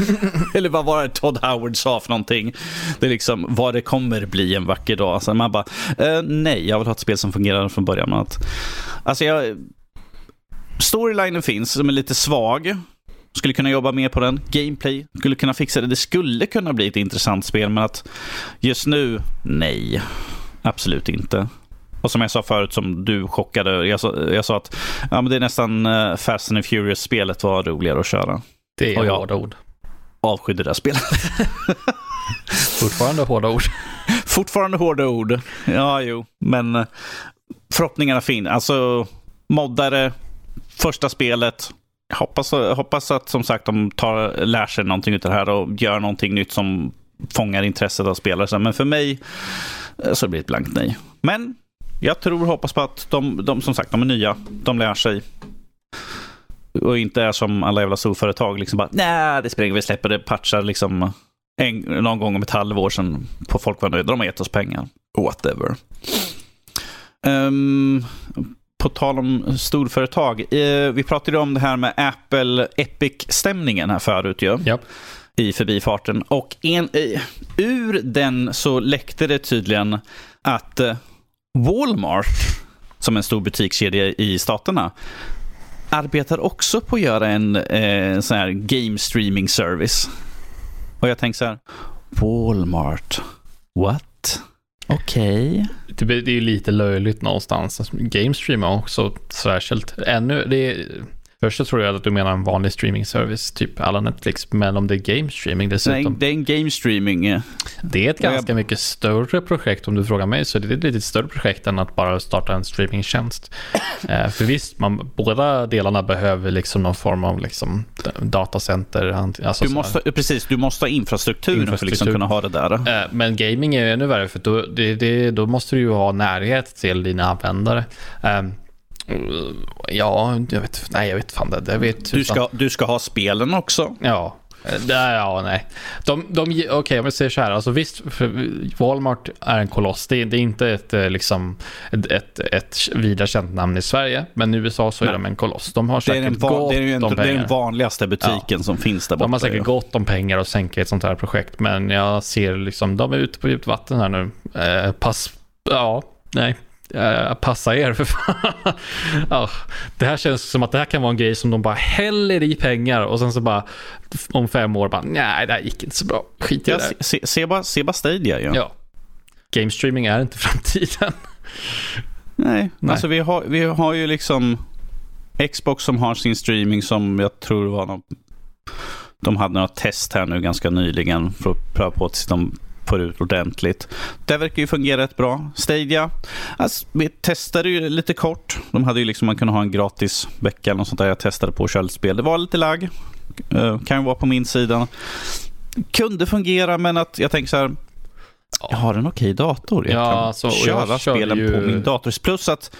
Eller vad var det Todd Howard sa för någonting? Det är liksom vad det kommer bli en vacker dag. Alltså man bara, eh, nej, jag vill ha ett spel som fungerar från början. Att, alltså jag, storylinen finns, som är lite svag. Skulle kunna jobba mer på den. Gameplay skulle kunna fixa det. Det skulle kunna bli ett intressant spel, men att just nu, nej. Absolut inte. Och som jag sa förut, som du chockade, jag sa, jag sa att ja, men det är nästan uh, Fast and Furious-spelet var roligare att köra. Det är hårda ord. Avskydde det spelet. Fortfarande hårda ord. Fortfarande hårda ord. Ja, jo. Men uh, förhoppningarna fin. Alltså, moddare, första spelet. Jag hoppas, hoppas att som sagt de tar, lär sig någonting av det här och gör någonting nytt som fångar intresset av spelare. Men för mig eh, så blir det ett blankt nej. Men jag tror och hoppas på att de, de, som sagt, de är nya. De lär sig. Och inte är som alla jävla storföretag. Liksom bara, nej, det springer vi släpper det, patchar liksom en, någon gång om ett halvår sedan på folk var nöjda. De har gett oss pengar. Whatever. Um, på tal om storföretag. Eh, vi pratade om det här med Apple Epic-stämningen här förut ju. Yep. i förbifarten. Och en, ur den så läckte det tydligen att eh, Walmart, som är en stor butikskedja i staterna, arbetar också på att göra en eh, sån här game streaming service. Och jag tänker så här, Walmart, what? Okej. Okay. Det, är ju lite löjligt någonstans. Game streaming också särskilt. Ännu, det är Först så tror jag att du menar en vanlig streaming-service, typ alla Netflix. Men om det är game streaming dessutom. Det är en game streaming. Det är ett ganska jag... mycket större projekt om du frågar mig. Så det är ett lite större projekt än att bara starta en streamingtjänst. eh, för visst, man, båda delarna behöver liksom någon form av liksom datacenter. Alltså du måste, precis, du måste ha infrastrukturen infrastruktur. för att liksom kunna ha det där. Eh, men gaming är ännu värre för då, det, det, då måste du ju ha närhet till dina användare. Eh, Ja, jag vet, nej jag vet fan det. Jag vet, du, ska, du ska ha spelen också. Ja, Nej, ja, nej. De, de, Okej, okay, om vi säger så här. Alltså visst, Walmart är en koloss. Det är, det är inte ett, eh, liksom, ett, ett, ett vida känt namn i Sverige. Men i USA så är nej. de en koloss. De har säkert det är gott det är, om pengar. Det är den vanligaste butiken ja. som finns där borta. De har säkert gott om pengar att sänka ett sånt här projekt. Men jag ser liksom, de är ute på djupt vatten här nu. Eh, pass, ja, nej. Uh, passa er för fan. oh, det här känns som att det här kan vara en grej som de bara häller i pengar och sen så bara om fem år bara nej det här gick inte så bra. Skit i ja, det se, se, bara, se bara Stadia ja. ja. Game streaming är inte framtiden. nej, nej, alltså vi har, vi har ju liksom Xbox som har sin streaming som jag tror var någon, de hade några test här nu ganska nyligen för att pröva på att de får ut ordentligt. Det verkar ju fungera rätt bra. Stadia, alltså, vi testade ju lite kort. De hade ju liksom, man kunde ha en gratis vecka eller något sånt där. Jag testade på köldspel. Det var lite lag. Uh, kan ju vara på min sida. Kunde fungera, men att jag tänker så här. Jag har en okej dator. Jag ja, kan så, köra jag spelen ju... på min dator. Plus att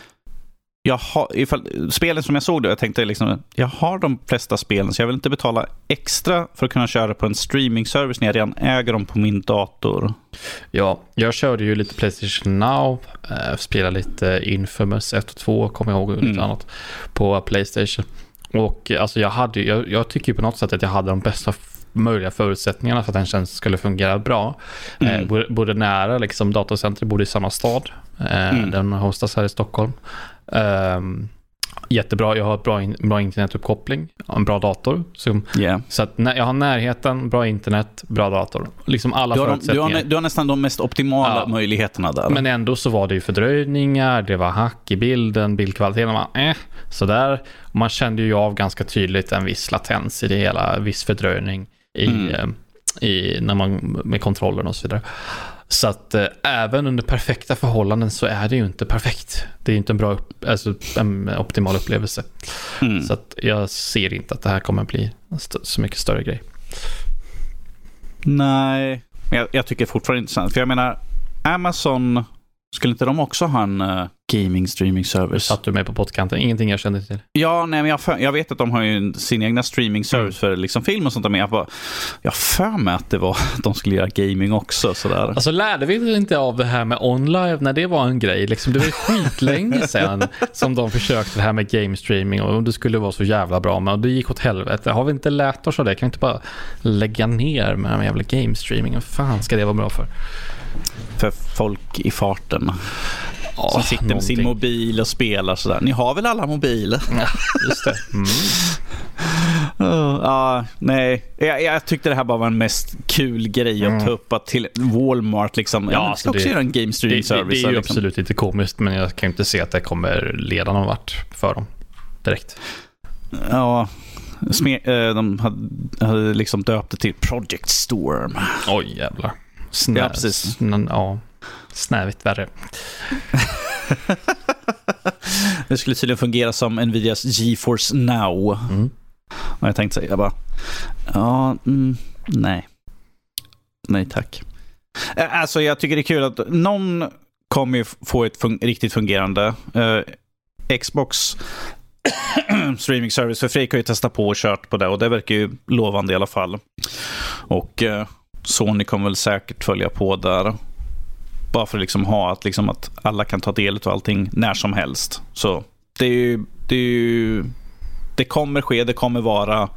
jag har, ifall, spelen som jag såg då, jag tänkte liksom, jag har de flesta spelen så jag vill inte betala extra för att kunna köra på en streaming-service när jag redan äger dem på min dator. Ja, jag körde ju lite Playstation Now, äh, spelade lite Infamous 1 och 2, kommer jag ihåg, och lite mm. annat på Playstation. Och alltså jag, hade, jag, jag tycker på något sätt att jag hade de bästa möjliga förutsättningarna för att den tjänsten skulle fungera bra. Mm. Eh, bodde nära liksom, datacentret, bodde i samma stad. Eh, mm. Den hostas här i Stockholm. Um, jättebra, jag har bra, in, bra internetuppkoppling, en bra dator. Så, yeah. så att jag har närheten, bra internet, bra dator. Liksom alla du har, förutsättningar. Du har, du har nästan de mest optimala ja. möjligheterna där. Men ändå så var det ju fördröjningar, det var hack i bilden, bildkvaliteten var eh, sådär. Man kände ju av ganska tydligt en viss latens i det hela, viss fördröjning i, mm. Eh, i, när man, med kontrollen och så vidare. Så att eh, även under perfekta förhållanden så är det ju inte perfekt. Det är ju inte en bra, upp, alltså, en optimal upplevelse. Mm. Så att jag ser inte att det här kommer bli så mycket större grej. Nej, jag, jag tycker fortfarande inte sant. För jag menar, Amazon, skulle inte de också ha en uh, gaming streaming service. Satt du med på pottkanten? Ingenting jag kände till. Ja, nej, men jag, för, jag vet att de har ju sin egna streaming service mm. för liksom film och sånt där. Men jag, bara, jag för mig att det var att de skulle göra gaming också. Sådär. Alltså lärde vi inte av det här med online när det var en grej? Liksom, det var skitlänge sedan som de försökte det här med game streaming och det skulle vara så jävla bra. Men det gick åt helvete. Har vi inte lärt oss av det? Kan vi inte bara lägga ner med den jävla game streaming? Vad fan ska det vara bra för? För folk i farten. Ja, som sitter någonting. med sin mobil och spelar sådär. Ni har väl alla mobiler? Ja, just det. Mm. uh, nej, jag, jag, tyckte det här bara var en mest kul grej mm. att ta upp att till Walmart liksom. Ja, ja ska också det, göra en game streaming service. Det, det, är ju liksom. absolut lite komiskt men jag kan inte se att det kommer leda någon vart för dem direkt. Ja, Sme eh, de hade, hade liksom döpt det till Project Storm. Oj jävlar. Snä, ja, precis. Snä, ja snävigt värre. det skulle tydligen fungera som Nvidias GeForce Now. Mm. Och jag tänkte säga bara, ja, mm, nej. Nej tack. Alltså jag tycker det är kul att någon kommer ju få ett fun riktigt fungerande uh, Xbox streaming service. För Fredrik har ju testat på och kört på det och det verkar ju lovande i alla fall. Och uh, Sony kommer väl säkert följa på där. Bara för att liksom ha att, liksom att alla kan ta del av allting när som helst. Så det är ju, det är ju, det kommer ske, det kommer vara.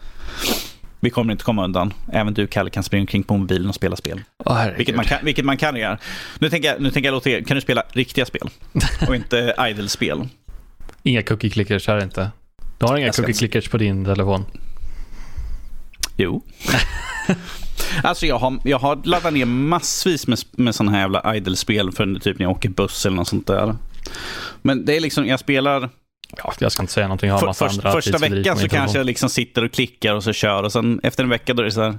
Vi kommer inte komma undan. Även du, Kalle, kan springa omkring på mobilen och spela spel. Oh, vilket, man kan, vilket man kan göra. Nu tänker jag, nu tänker jag låta er, kan du spela riktiga spel? och inte idle-spel? Inga cookie clickers här inte. Du har inga cookie clickers på din telefon? Jo. alltså jag har, jag har laddat ner massvis med, med sådana här jävla idle-spel för typ när jag åker buss eller något sånt där. Men det är liksom, jag spelar Ja, jag ska inte säga någonting. Jag har massa Först, andra första veckan så kanske jag liksom sitter och klickar och så kör och sen efter en vecka då är det så här.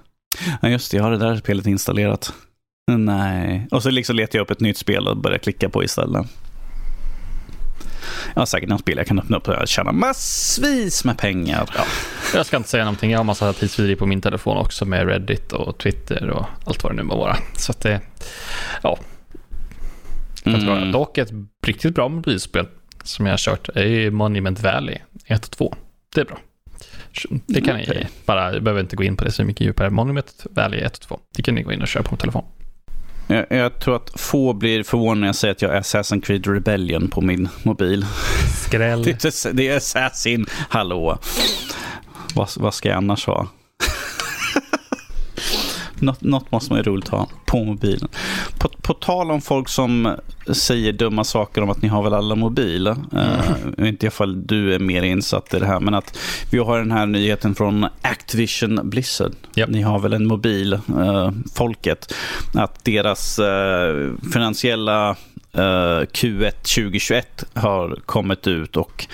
Ja just det, jag har det där spelet installerat. Nej. Och så liksom letar jag upp ett nytt spel och börjar klicka på istället. Jag har säkert något spel jag kan öppna upp och tjäna massvis med pengar. Ja. Jag ska inte säga någonting. Jag har massa tidsvideo på min telefon också med Reddit och Twitter och allt vad det nu må vara. Så att det, ja. Jag tror mm. dock ett riktigt bra mobilspel som jag har kört är Monument Valley 1 och 2. Det är bra. Det kan ni okay. bara, jag behöver inte gå in på det så mycket djupare. Monument Valley 1 och 2. Det kan ni gå in och köra på telefon. Jag, jag, tror att få blir förvånade när jag säger att jag har Assassin's Creed Rebellion på min mobil. Skräll. det, är, det är Assassin, hallå. Vad, vad ska jag annars ha? Något, något måste man ju roligt ha på mobilen. På, på tal om folk som säger dumma saker om att ni har väl alla mobil. Mm. Uh, inte ifall du är mer insatt i det här, men att vi har den här nyheten från Activision Blizzard. Yep. Ni har väl en mobil, uh, folket, att deras uh, finansiella uh, Q1 2021 har kommit ut och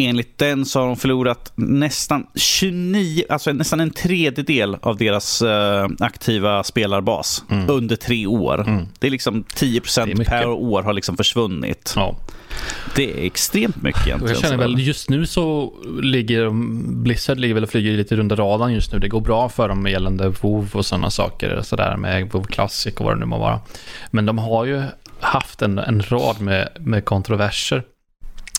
Enligt den så har de förlorat nästan 29, alltså nästan en tredjedel av deras uh, aktiva spelarbas mm. under tre år. Mm. Det är liksom 10 procent per år har liksom försvunnit. Ja. Det är extremt mycket egentligen. Jag känner väl just nu så ligger Blizzard ligger väl och flyger lite runt radarn just nu. Det går bra för dem gällande WoW och sådana saker. Sådär med WoW Classic och vad det nu må vara. Men de har ju haft en, en rad med, med kontroverser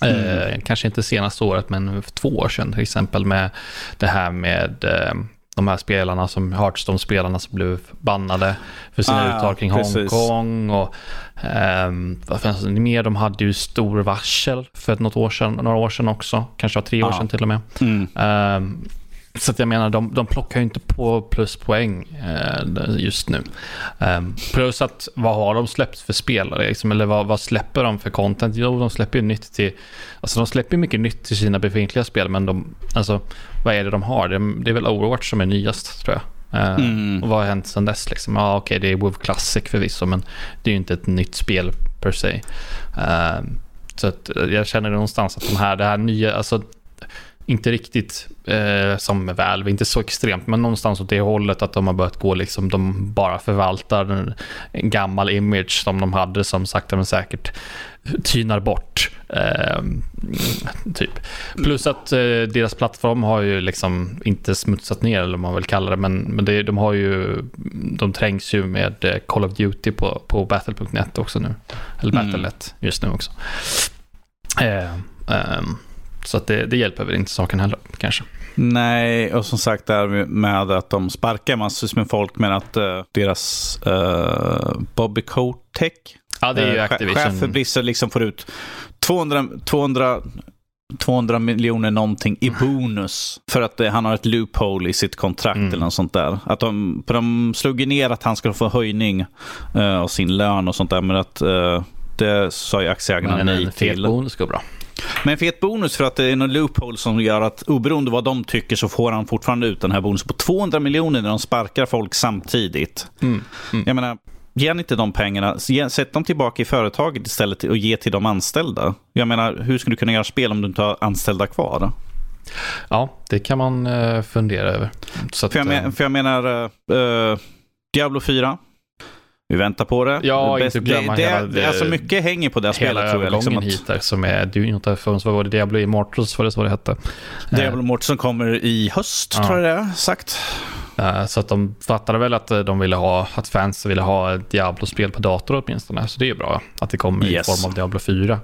Mm. Eh, kanske inte senaste året, men för två år sedan till exempel med det här med eh, de här spelarna som Hearthstone-spelarna som blev bannade för sina ah, uttal kring Hongkong. Och, vad fanns det mer? De hade ju stor varsel för något år sedan, några år sedan också. Kanske var tre år ah. sedan till och med. Mm. Eh, så att jag menar, de, de plockar ju inte på pluspoäng eh, just nu. Eh, plus att vad har de släppt för spelare? Liksom, eller vad, vad, släpper de för content? Jo, de släpper ju nytt till... Alltså de släpper mycket nytt till sina befintliga spel, men de, alltså, vad är det de har? Det, det är väl Overwatch som är nyast, tror jag. Uh, mm. Och vad har hänt sedan dess? Liksom? Ja, okej, okay, det är WoW Classic förvisso, men det är ju inte ett nytt spel per se. Uh, så att jag känner någonstans att de här, det här nya, alltså inte riktigt eh, Valve, inte så extremt, men någonstans åt det hållet att de har börjat gå liksom, de bara förvaltar en, en gammal image som de hade som sakta men säkert tynar bort. Eh, typ. Plus att eh, deras plattform har ju liksom inte smutsat ner, eller vad man vill kalla det, men, men det, de har ju, de trängs ju med eh, Call of Duty på, på Battle.net också nu. Eller. Battle.net mm. just nu också. Eh, så att det, det hjälper väl inte saken heller kanske. Nej, och som sagt där med att de sparkar massvis med folk men att uh, deras uh, Bobby Kotick, ja, det är ju uh, Activision. chef för Blizzard, liksom får ut 200, 200 200 miljoner någonting i bonus för att han har ett loophole i sitt kontrakt mm. eller något sånt där. Att de, de slog ner att han skulle få höjning uh, av sin lön och sånt där, men att uh, det sa ju aktieägarna nej till. Men en bonus går bra. Men fet bonus för att det är någon loophole som gör att oberoende vad de tycker så får han fortfarande ut den här bonusen på 200 miljoner när de sparkar folk samtidigt. Mm. Mm. Jag menar, ge inte de pengarna, sätt dem tillbaka i företaget istället och ge till de anställda. Jag menar, hur ska du kunna göra spel om du inte har anställda kvar? Ja, det kan man uh, fundera över. Så för, jag men, eh, för jag menar, uh, Diablo 4, vi väntar på det. Ja, det, inte glömma det, hela, det, alltså mycket hänger på det spelet tror jag. Liksom att... hit där som är Dune Phones, vad var det? Diablo Immortals var det så det hette? Diablo Immortals som kommer i höst, ja. tror jag det är sagt. Uh, så att de fattade väl att de ville ha, att fans ville ha ett Diablo-spel på dator åtminstone. Så det är bra att det kommer yes. i form av Diablo 4.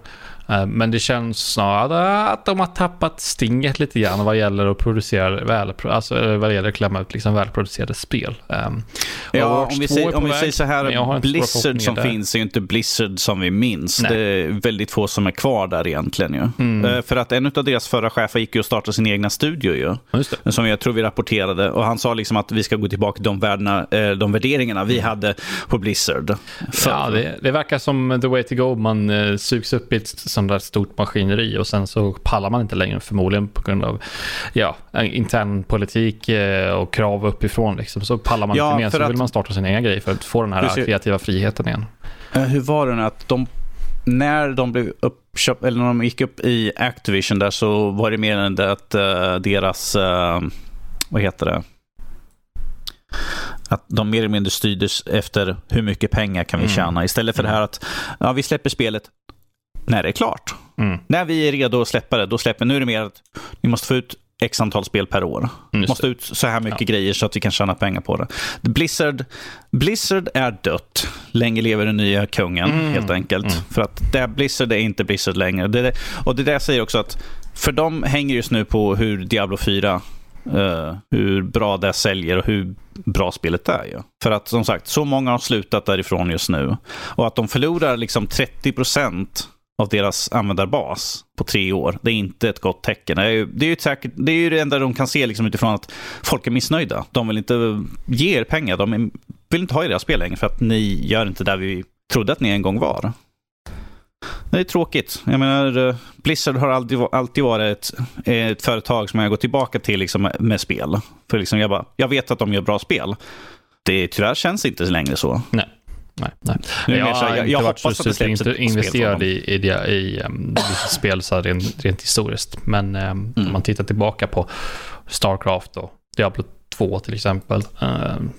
Eh, men det känns snarare att de har tappat stinget lite grann vad gäller att producera väl, alltså vad gäller att klämma ut liksom välproducerade spel. Um, ja, om vi, säger, om vi säger så här, Blizzard som där. finns är ju inte Blizzard som vi minns. Nej. Det är väldigt få som är kvar där egentligen ju. Mm. Uh, för att en av deras förra chefer gick ju och startade sin egna studio ju. Som jag tror vi rapporterade. Och han sa liksom att vi ska gå tillbaka till de, värdena, de värderingarna vi mm. hade på Blizzard. För... Ja, det, det, verkar som the way to go. Man sugs upp i ett sånt där stort maskineri och sen så pallar man inte längre förmodligen på grund av ja, intern politik och krav uppifrån. Liksom. Så pallar man ja, inte mer så att... vill man starta sin egen grej för att få den här Precis. kreativa friheten igen. Hur var det nu att de när de blev uppköpt, eller när de gick upp i Activision där så var det mer än det att uh, deras, uh, vad heter det, att de mer eller mindre styrdes efter hur mycket pengar kan vi mm. tjäna. Istället för mm. det här att ja, vi släpper spelet när det är klart. Mm. När vi är redo att släppa det, då släpper Nu är det mer att vi måste få ut x antal spel per år. Just måste ut så här mycket ja. grejer så att vi kan tjäna pengar på det. Blizzard, Blizzard är dött. Länge lever den nya kungen, mm. helt enkelt. Mm. För att det, Blizzard är inte Blizzard längre. Det, och det där säger också att för de hänger just nu på hur Diablo 4 Uh, eh, hur bra det säljer och hur bra spelet är. Ju. För att som sagt, så många har slutat därifrån just nu. Och att de förlorar liksom 30 procent av deras användarbas på tre år. Det är inte ett gott tecken. Det är ju, det är ju, säkert, det, är ju det enda de kan se liksom utifrån att folk är missnöjda. De vill inte ge er pengar. De är, vill inte ha era spel längre för att ni gör inte det vi trodde att ni en gång var. Det är tråkigt. Jag menar, eh, Blizzard har alltid, alltid varit ett, ett företag som jag går tillbaka till liksom med spel. För liksom jag, bara, jag vet att de gör bra spel. Det tyvärr känns inte längre så. Nej. Nej, nej. Jag, jag, jag, jag, hoppas att det släpps inte investerad i, i, i, i um, spel så rent, rent historiskt. Men um, mm. om man tittar tillbaka på Starcraft och Diablo 2 till exempel. Um,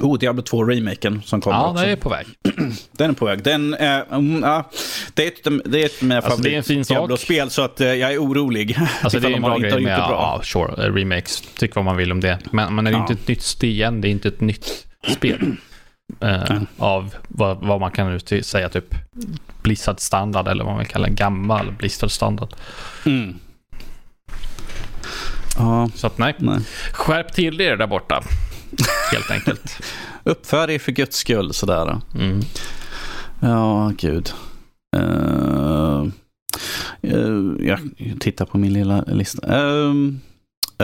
Oh, Diablo 2-remaken som kommer Ja, också. den är på väg. Den är på väg. Den, äh, um, uh, det, är ett, det är ett av mina alltså, favorit Diablo-spel, så att, uh, jag är orolig. Alltså, det är en bra grej med ja, sure, remakes. Tyck vad man vill om det. Men, men det är ja. inte ett nytt igen, det är inte ett nytt spel. Eh, mm. Av vad, vad, man kan säga typ Blizzard standard eller vad man kallar gammal Blizzard standard. Mm. Ja. Så att nej. nej. Skärp till er där borta. Helt enkelt. Uppför er för guds skull sådär. Mm. Ja, gud. Uh, uh, jag tittar på min lilla lista. Uh,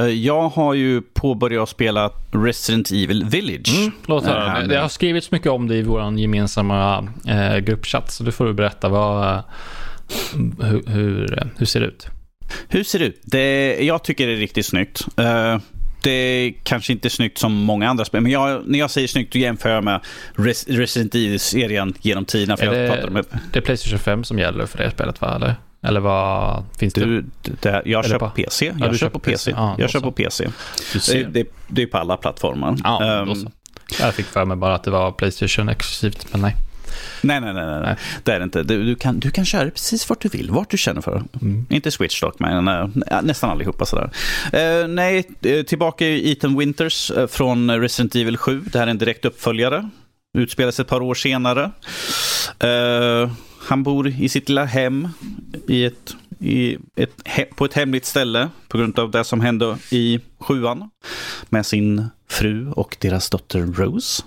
jag har ju påbörjat spela Resident Evil Village. Mm, låt höra. Det har skrivits mycket om det i vår gemensamma eh, gruppchatt, så du får du berätta vad, eh, hur, hur, hur ser det ut? Hur ser det ut? Det, jag tycker det är riktigt snyggt. Uh, det är kanske inte snyggt som många andra spel, men jag, när jag säger snyggt då jämför jag med Res Resident Evil-serien genom tiden. För är jag det, med... det är Playstation 5 som gäller för det spelet, va? Eller? Eller vad finns det? Du, det jag kör på PC. Jag ja, kör på PC. PC. Ah, jag kör på PC. Det, det, det, är på alla plattformar. Ah, um, jag fick för mig bara att det var Playstation exklusivt, men nej. Nej, nej, nej, nej. det är det inte. Du, du, kan, du kan köra precis vart du vill, vart du känner för. Mm. Inte Switch dock, men äh, nästan allihopa sådär. Uh, nej, eh, tillbaka i Ethan Winters uh, från Resident Evil 7. Det här är en direkt uppföljare. Utspelas ett par år senare. Uh, han bor i sitt lilla hem i ett, i ett, på ett hemligt ställe på grund av det som hände i sjuan med sin fru och deras dotter Rose.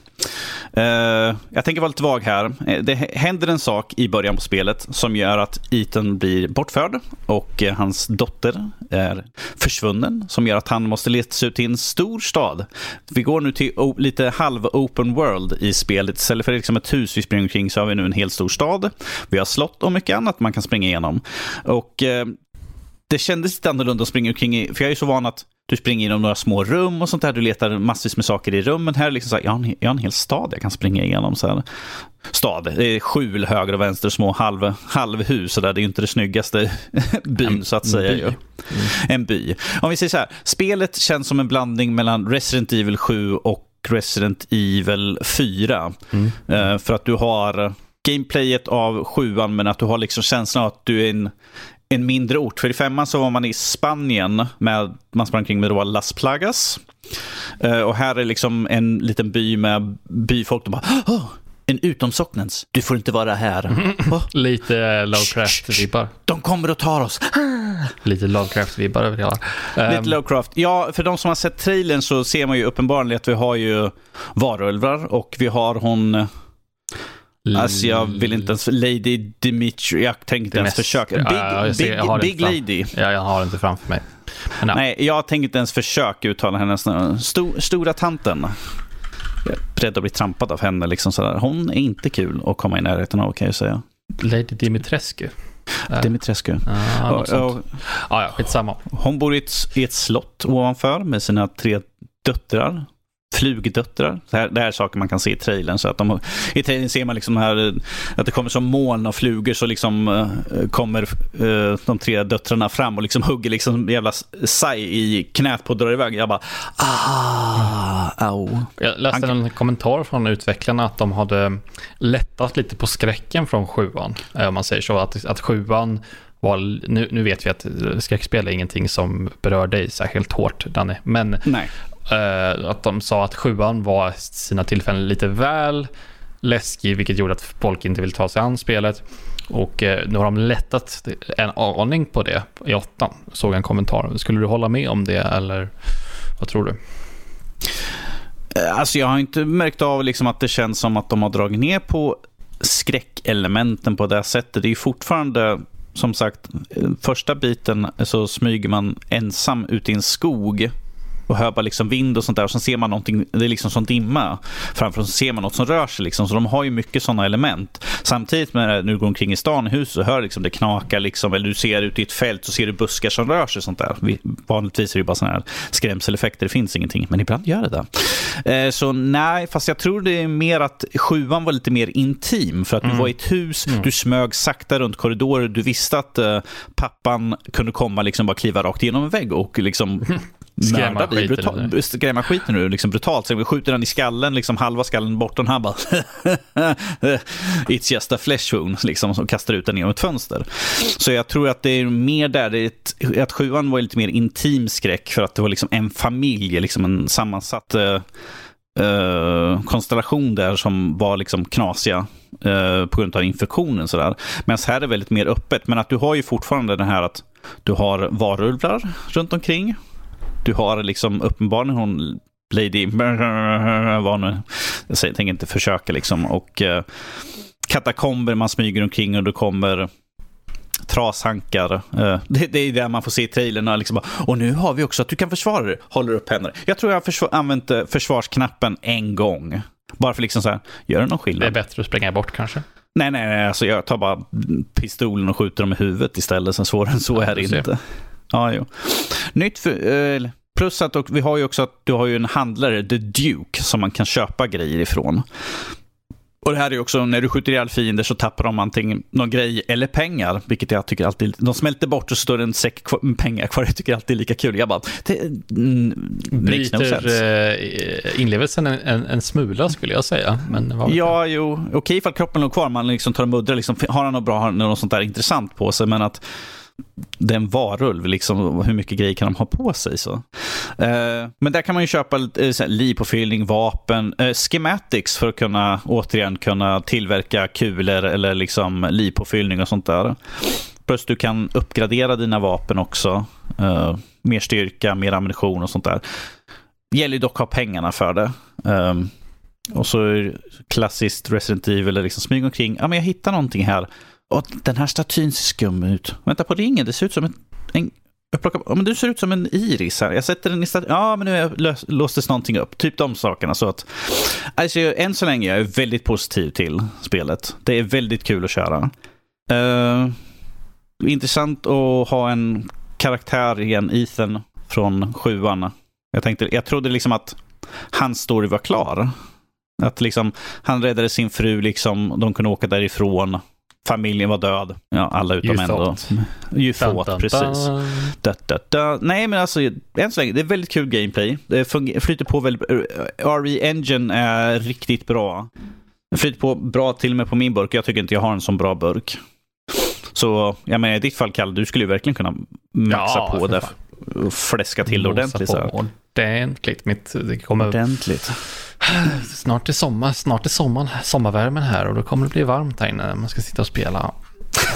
Uh, jag tänker vara lite vag här. Eh, det händer en sak i början på spelet som gör att Ethan blir bortförd och uh, hans dotter är försvunnen som gör att han måste leta sig ut till en stor stad. Vi går nu till lite halv-open world i spelet. Istället för liksom ett hus vi springer omkring så har vi nu en hel stor stad. Vi har slott och mycket annat man kan springa igenom. Och uh, det kändes lite annorlunda att springa omkring i, för jag är så van att du springer genom några små rum och sånt där. Du letar massvis med saker i rummen. Här är liksom så här, jag, har en, jag har en hel stad jag kan springa igenom. Så här. Stad, det är skjul höger och vänster, små halv, halvhus. Så där. Det är ju inte det snyggaste byn så att säga. By. Mm. En by. Om vi säger så här, spelet känns som en blandning mellan Resident Evil 7 och Resident Evil 4. Mm. Uh, för att du har gameplayet av sjuan men att du har liksom känslan av att du är en, en mindre ort. För i femman så var man i Spanien, med, man sprang kring med då Las Plagas. Uh, och här är liksom en liten by med byfolk. De bara, oh, en utomsocknens. Du får inte vara här. Oh. Lite Lovecraft-vibbar. De kommer och tar oss. Lite Lovecraft-vibbar över hela. Lite um, Lovecraft. Ja, för de som har sett trailern så ser man ju uppenbarligen att vi har ju varulvar och vi har hon Alltså jag vill inte ens, Lady Dimitri, jag tänkte ens försöka. Big, ja, big, ser, big Lady. Ja, jag har inte framför mig. Men, ja. Nej, jag tänker inte ens försöka uttala hennes namn. Stor, stora tanten. Jag är rädd att bli trampad av henne. Liksom sådär. Hon är inte kul att komma i närheten av kan jag säga. Lady Dimitrescu. Dimitrescu. Ah, och, och, ah, ja, skitsamma. Hon bor i ett, i ett slott ovanför med sina tre döttrar flugdöttrar. Det här, det här är saker man kan se i trailern. Så att de, I trailern ser man liksom här, att det kommer som moln av flugor så liksom uh, kommer uh, de tre döttrarna fram och liksom hugger liksom jävla saj i knät på och drar iväg. Jag bara ah, au. Jag läste Han... en kommentar från utvecklarna att de hade lättat lite på skräcken från sjuan. Eh, om man säger så. Att, att sjuan var, nu, nu vet vi att skräckspel är ingenting som berör dig särskilt hårt, Danny. Men Nej. Uh, att de sa att sjuan var sina tillfällen lite väl läskig, vilket gjorde att folk inte vill ta sig an spelet. Och uh, nu har de lättat en aning på det i åttan, såg en kommentar. Skulle du hålla med om det, eller vad tror du? Eh, alltså jag har inte märkt av liksom att det känns som att de har dragit ner på skräckelementen på det sättet. Det är fortfarande, som sagt, första biten så smyger man ensam ut i en skog och hör bara liksom vind och sånt där. Och sen ser man någonting, det är liksom sån dimma framför så ser man något som rör sig. Liksom. Så de har ju mycket sådana element. Samtidigt med när du går omkring i stan i huset och hör liksom det knaka, liksom, eller du ser ut i ett fält så ser du buskar som rör sig. sånt där. Vanligtvis är det bara sådana här skrämseleffekter, det finns ingenting. Men ibland gör det det. Eh, så nej, fast jag tror det är mer att sjuan var lite mer intim. För att mm. du var i ett hus, mm. du smög sakta runt korridorer, du visste att uh, pappan kunde komma liksom bara kliva rakt igenom en vägg och liksom skrämma skiten brutal, skrämma skiten ur liksom brutalt. Sen skjuter han i skallen, liksom halva skallen bort och han bara It's just a flesh wound, liksom, och kastar ut den genom ett fönster. Så jag tror att det är mer där, det ett, att sjuan var lite mer intim skräck för att det var liksom en familj, liksom en sammansatt Uh, konstellation där som var liksom knasiga uh, på grund av infektionen. Sådär. Medan här är det väldigt mer öppet. Men att du har ju fortfarande det här att du har varulvar runt omkring. Du har liksom uppenbarligen hon Lady vad nu, jag tänker inte försöka liksom. Och eh, katakomber man smyger omkring och det kommer trashankar. Eh, det, det, är det man får se i trailern. Liksom, och nu har vi också att du kan försvara dig. Håller upp händerna. Jag tror jag har försvar, använt eh, försvarsknappen en gång. Bara för liksom så här, gör det någon skillnad? Det är bättre att spränga bort kanske? Nej, nej, nej. Alltså jag tar bara pistolen och skjuter dem i huvudet istället. Svårare än så är det inte. Ja, jo. Nytt för, eh, Plus att vi har ju också att du har ju en handlare, The Duke, som man kan köpa grejer ifrån. Och det här är också, när du skjuter ihjäl fiender så tappar de antingen någon grej eller pengar. Vilket jag tycker alltid, de smälter bort och så står det en säck pengar kvar. Jag tycker alltid är lika kul. Jag bara, det mm, Bryter no eh, inlevelsen en, en, en, smula skulle jag säga. Men ja, jo, okej ifall kroppen låg kvar, man liksom tar en muddra, liksom, har han något bra, har något sånt där intressant på sig. Men att det är en varulv, liksom, hur mycket grejer kan de ha på sig? Så. Eh, men där kan man ju köpa eh, livpåfyllning, vapen, eh, schematics för att kunna återigen kunna tillverka kulor eller liksom livpåfyllning och sånt där. Plus du kan uppgradera dina vapen också. Eh, mer styrka, mer ammunition och sånt där. Det gäller ju dock att ha pengarna för det. Ehm, och så klassiskt Resident Evil, eller liksom smyga omkring. Ja, men jag hittar någonting här. Och den här statyn ser skum ut. Vänta på ringen, det ser ut som en... en jag plockar, ja, men du ser ut som en iris här. Jag sätter den i statyn. Ja, men nu lös, låstes någonting upp. Typ de sakerna. Så att, alltså, än så länge är jag väldigt positiv till spelet. Det är väldigt kul att köra. Uh, intressant att ha en karaktär igen, Ethan, från sjuan. Jag, tänkte, jag trodde liksom att hans story var klar. Att liksom, han räddade sin fru, liksom, de kunde åka därifrån familjen var död. Ja, alla utom en då. You thought, precis. Da, da, da. Nej, men alltså än så länge, det är väldigt kul gameplay. Det flyter på väldigt RE Engine är riktigt bra. Det flyter på bra till och med på min burk. Jag tycker inte jag har en sån bra burk. Så jag menar, i ditt fall, Kalle, du skulle ju verkligen kunna maxa ja, på det. Fläska till det ordentligt. Så ordentligt. Mitt, det kommer... Ordentligt. Snart är sommar, snart är sommaren, sommarvärmen här och då kommer det bli varmt här inne. Man ska sitta och spela.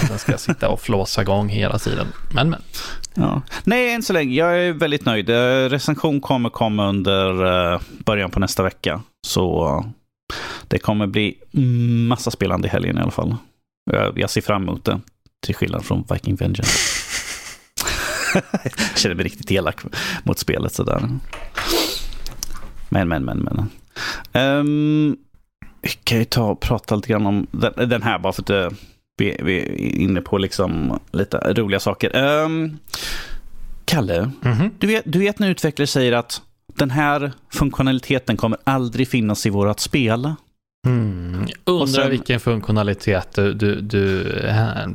Sen ska sitta och flåsa igång hela tiden. Men, men. Ja. Nej, än så länge. Jag är väldigt nöjd. Eh, recension kommer komma under eh, början på nästa vecka. Så det kommer bli massa spelande i helgen i alla fall. Jag ser fram emot det. Till skillnad från Viking Vengeance. jag känner mig riktigt elak mot spelet sådär. Men, men, men, men. Um, vi kan ju ta och prata lite grann om den, här bara för att uh, vi, vi, är inne på liksom lite roliga saker. Um, Kalle, mm -hmm. du, vet, du vet när utvecklare säger att den här funktionaliteten kommer aldrig finnas i vårat spel. Mm. Undrar sen, vilken funktionalitet du, du, du,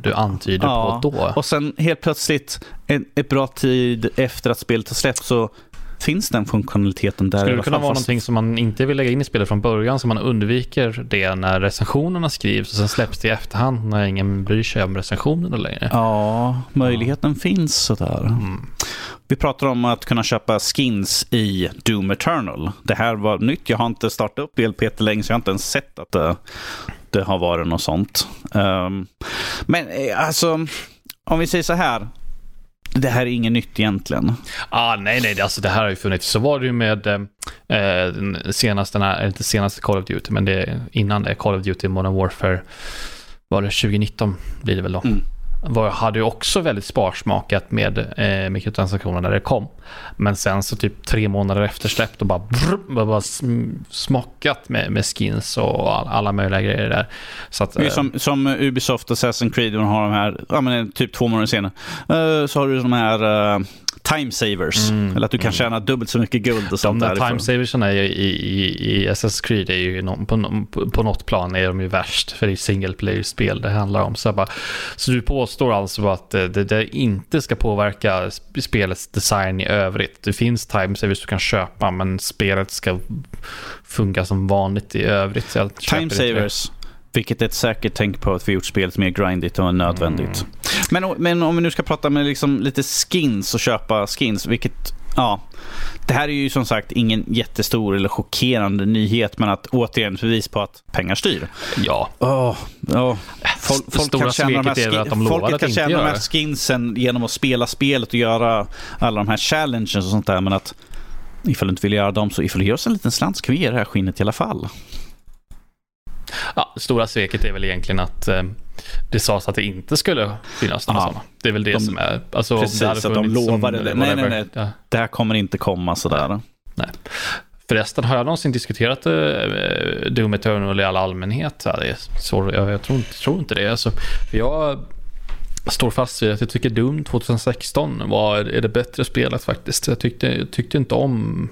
du antyder ja, på då. Och sen helt plötsligt, en, ett bra tid efter att spelet har släppts, så finns den funktionaliteten där. Skulle det kunna vara fast... någonting som man inte vill lägga in i spelet från början, så man undviker det när recensionerna skrivs och sen släpps det i efterhand när ingen bryr sig om recensionerna längre? Ja, möjligheten ja. finns sådär. Mm. Vi pratar om att kunna köpa skins i Doom Eternal. Det här var nytt. Jag har inte startat upp LPT länge, så jag har inte ens sett att det, det har varit något sånt. Um, men eh, alltså, om vi säger så här det här är inget nytt egentligen. Ah, nej, nej, alltså det här har ju funnits. Så var det ju med eh, den senaste, inte senaste Call of Duty, men det innan det, Call of Duty Modern Warfare, var det 2019 blir det väl då. Mm var, hade ju också väldigt sparsmakat med eh, mikrotransaktioner när det kom. Men sen så typ tre månader efter släpp och bara, brr, bara smakat med, med skins och all, alla möjliga grejer där. Så att, eh, som, som Ubisoft Assassin's Creed, har de här, ja, men typ två månader senare, uh, så har du de här uh, time savers. Mm, eller att du kan mm. tjäna dubbelt så mycket guld och sånt. De där time saversen är ju i, i, i Assassin's Creed är ju någon, på, på något plan är de ju värst. För det är single player-spel det handlar om. Så, bara, så du påstår alltså att det, det, inte ska påverka spelets design i övrigt. Det finns time savers du kan köpa men spelet ska funka som vanligt i övrigt. time savers vilket är ett säkert tänk på att vi gjort spelet mer grindigt och nödvändigt. Mm. Men, men om vi nu ska prata med liksom lite skins och köpa skins, vilket Ja, det här är ju som sagt ingen jättestor eller chockerande nyhet, men att återigen bevis på att pengar styr. Ja. Oh, oh. Folk, folk kan tjäna de här, folket kan tjäna de här skinsen genom att spela spelet och göra alla de här challenges och sånt där, men att ifall du inte vill göra dem så ifall du gör oss en liten slant så kan vi ge det här skinnet i alla fall. Ja, stora sveket är väl egentligen att eh, det sades att det inte skulle finnas några sådana. Det är väl det de, som är... Alltså, precis, att de lovade det. Nej, nej, nej. Ja. Det här kommer inte komma sådär. Nej. Förresten, har jag någonsin diskuterat uh, Doom Eternal i all allmänhet? Ja, det är så, jag, jag tror, tror, inte det. Alltså, för jag står fast vid att jag tycker Doom 2016 var, är det bättre spelet faktiskt. Jag tyckte, jag tyckte inte om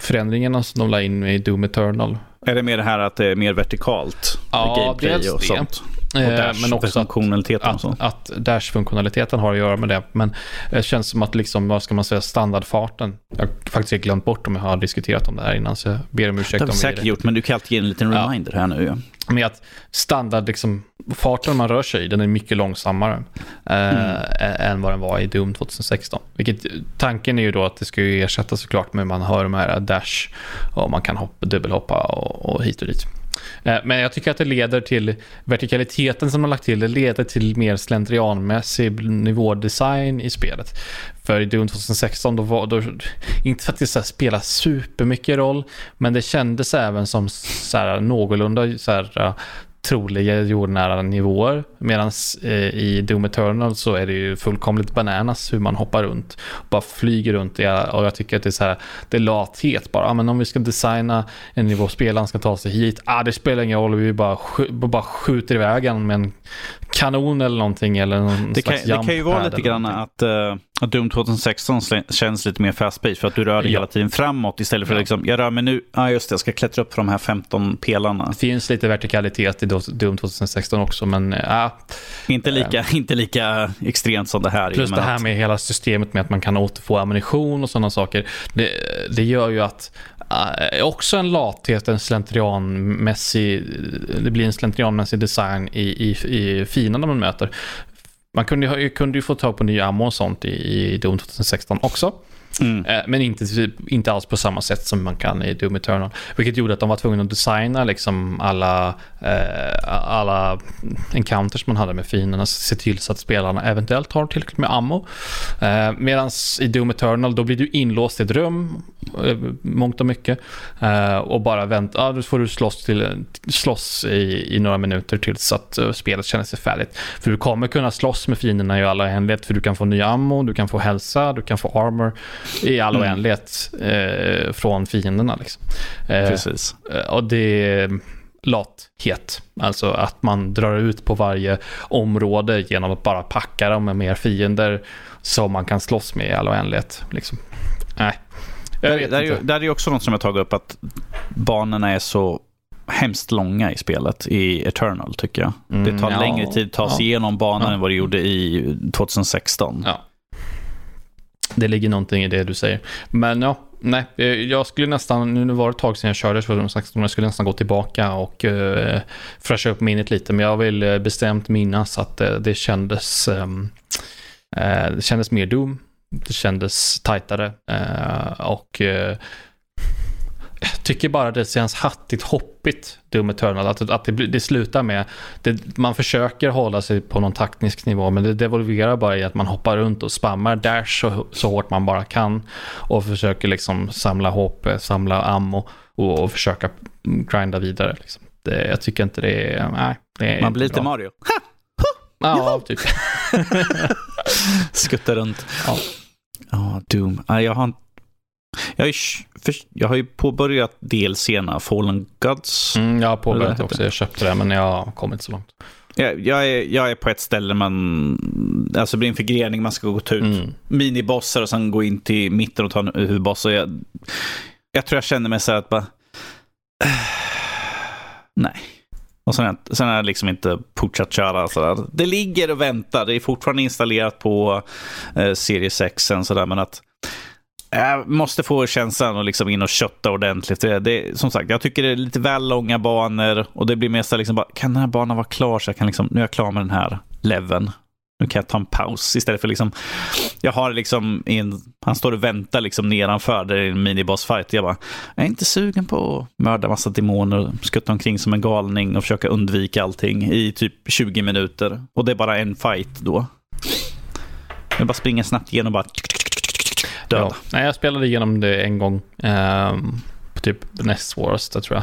förändringarna som de la in i Doom Eternal. Är det mer det här att det är mer vertikalt? Ja, gameplay och det. sånt? Eh, dash men också funktionaliteten att, att, att Dash-funktionaliteten har att göra med det. Men det känns som att liksom, vad ska man säga, standardfarten. Jag har faktiskt glömt bort om jag har diskuterat om det här innan, så jag ber om ursäkt. Det har vi säkert gjort, men du kan alltid ge en liten reminder ja. här nu. Ja. Med att standard, liksom, farten man rör sig i, den är mycket långsammare eh, mm. än vad den var i Doom 2016. Vilket, tanken är ju då att det ska ju ersätta såklart med man hör de här Dash och man kan hoppa, dubbelhoppa och, och hit och dit. Eh, men jag tycker att det leder till vertikaliteten som de har lagt till. Det leder till mer slentrianmässig nivådesign i spelet. För i Doom 2016, då var, då, inte för att det så här, spelar supermycket roll, men det kändes även som så här, någorlunda så här, eh, troliga jordnära nivåer. Medan eh, i Doom Eternal så är det ju fullkomligt bananas hur man hoppar runt. Bara flyger runt. Och jag tycker att det är så här, det är lathet bara. Ja, men om vi ska designa en nivå, spelaren ska ta sig hit. Ah, det spelar ingen roll, vi bara, sk bara skjuter iväg med en kanon eller någonting. Eller någon det, kan, det kan ju vara lite grann att, uh, att Doom 2016 känns lite mer fast paced för att du rör dig ja. hela tiden framåt istället för att liksom, jag rör mig nu, ja ah, just det, jag ska klättra upp för de här 15 pelarna. Det finns lite vertikalitet i Doom 2016 också, men ja. Uh, inte, lika, uh, inte lika extremt som det här. Plus det här med hela systemet med att man kan återfå ammunition och sådana saker. Det, det gör ju att också en lathet, en slentrianmässig, det blir en slentrianmässig design i, i, i fienden man möter man kunde, kunde ju få tag på nya ammo och sånt i, i Doom 2016 också. Mm. Eh, men inte, inte alls på samma sätt som man kan i Doom Eternal. Vilket gjorde att de var tvungna att designa liksom alla, eh, alla encounters man hade med fienderna. Se till så att spelarna eventuellt har tillräckligt med ammo. Eh, Medan i Doom Eternal då blir du inlåst i ett rum, eh, mångt och mycket. Eh, och bara vänta, ja, då får du slåss, till, slåss i, i några minuter tills att uh, spelet känner sig färdigt. För du kommer kunna slåss med fienderna i alla oändlighet. För du kan få ny ammo, du kan få hälsa, du kan få armor i all mm. oändlighet eh, från fienderna. Liksom. Eh, Precis. Eh, och det är lathet. Alltså att man drar ut på varje område genom att bara packa dem med mer fiender som man kan slåss med i all oändlighet. Liksom. Nej. Jag vet det, inte. det är ju också något som jag tagit upp att banorna är så hemskt långa i spelet i Eternal tycker jag. Mm, det tar ja, längre tid att ta sig ja, igenom banan ja. än vad det gjorde i 2016. Ja. Det ligger någonting i det du säger. Men ja, nej, eh, jag skulle nästan, nu var det ett tag sedan jag körde 2016, jag skulle nästan gå tillbaka och uh, fräscha upp minnet lite. Men jag vill eh, bestämt minnas att det, det kändes, um, uh, det kändes mer Doom. Det kändes tajtare uh, och jag tycker bara det känns hattigt hoppigt, Doom Eternal. Att, att det, det slutar med, det, man försöker hålla sig på någon taktisk nivå, men det devolverar bara i att man hoppar runt och spammar dash så, så hårt man bara kan. Och försöker liksom samla HP, samla ammo och, och försöka grinda vidare. Liksom. Det, jag tycker inte det är, nej. Det är man blir lite Mario. Ha! Ja, typ. Skutta runt. Ja. Ja, Doom. Jag har jag har, ju, jag har ju påbörjat DLCerna, Fallen Gods. Mm, jag har påbörjat det också, jag köpte det men jag har kommit så långt. Jag, jag, är, jag är på ett ställe man, alltså det blir en förgrening, man ska gå ut mm. minibossar och sen gå in till mitten och ta en huvudboss. Och jag, jag tror jag känner mig så här att bara, nej. Och sen, sen är det liksom inte fortsatt köra. Sådär. Det ligger och väntar. Det är fortfarande installerat på eh, Series 6. Men att jag måste få känslan att liksom in och kötta ordentligt. Det, det, som sagt, jag tycker det är lite väl långa banor och det blir mest liksom bara, kan den här banan vara klar så jag kan liksom, nu är jag klar med den här leveln. Nu kan jag ta en paus istället för liksom, jag har liksom en, han står och väntar liksom nedanför, det är en minibossfight. Jag bara, jag är inte sugen på att mörda massa demoner, skutta omkring som en galning och försöka undvika allting i typ 20 minuter. Och det är bara en fight då. Jag bara springer snabbt igenom och bara död. Ja. Nej, jag spelade igenom det en gång. På typ näst svåraste tror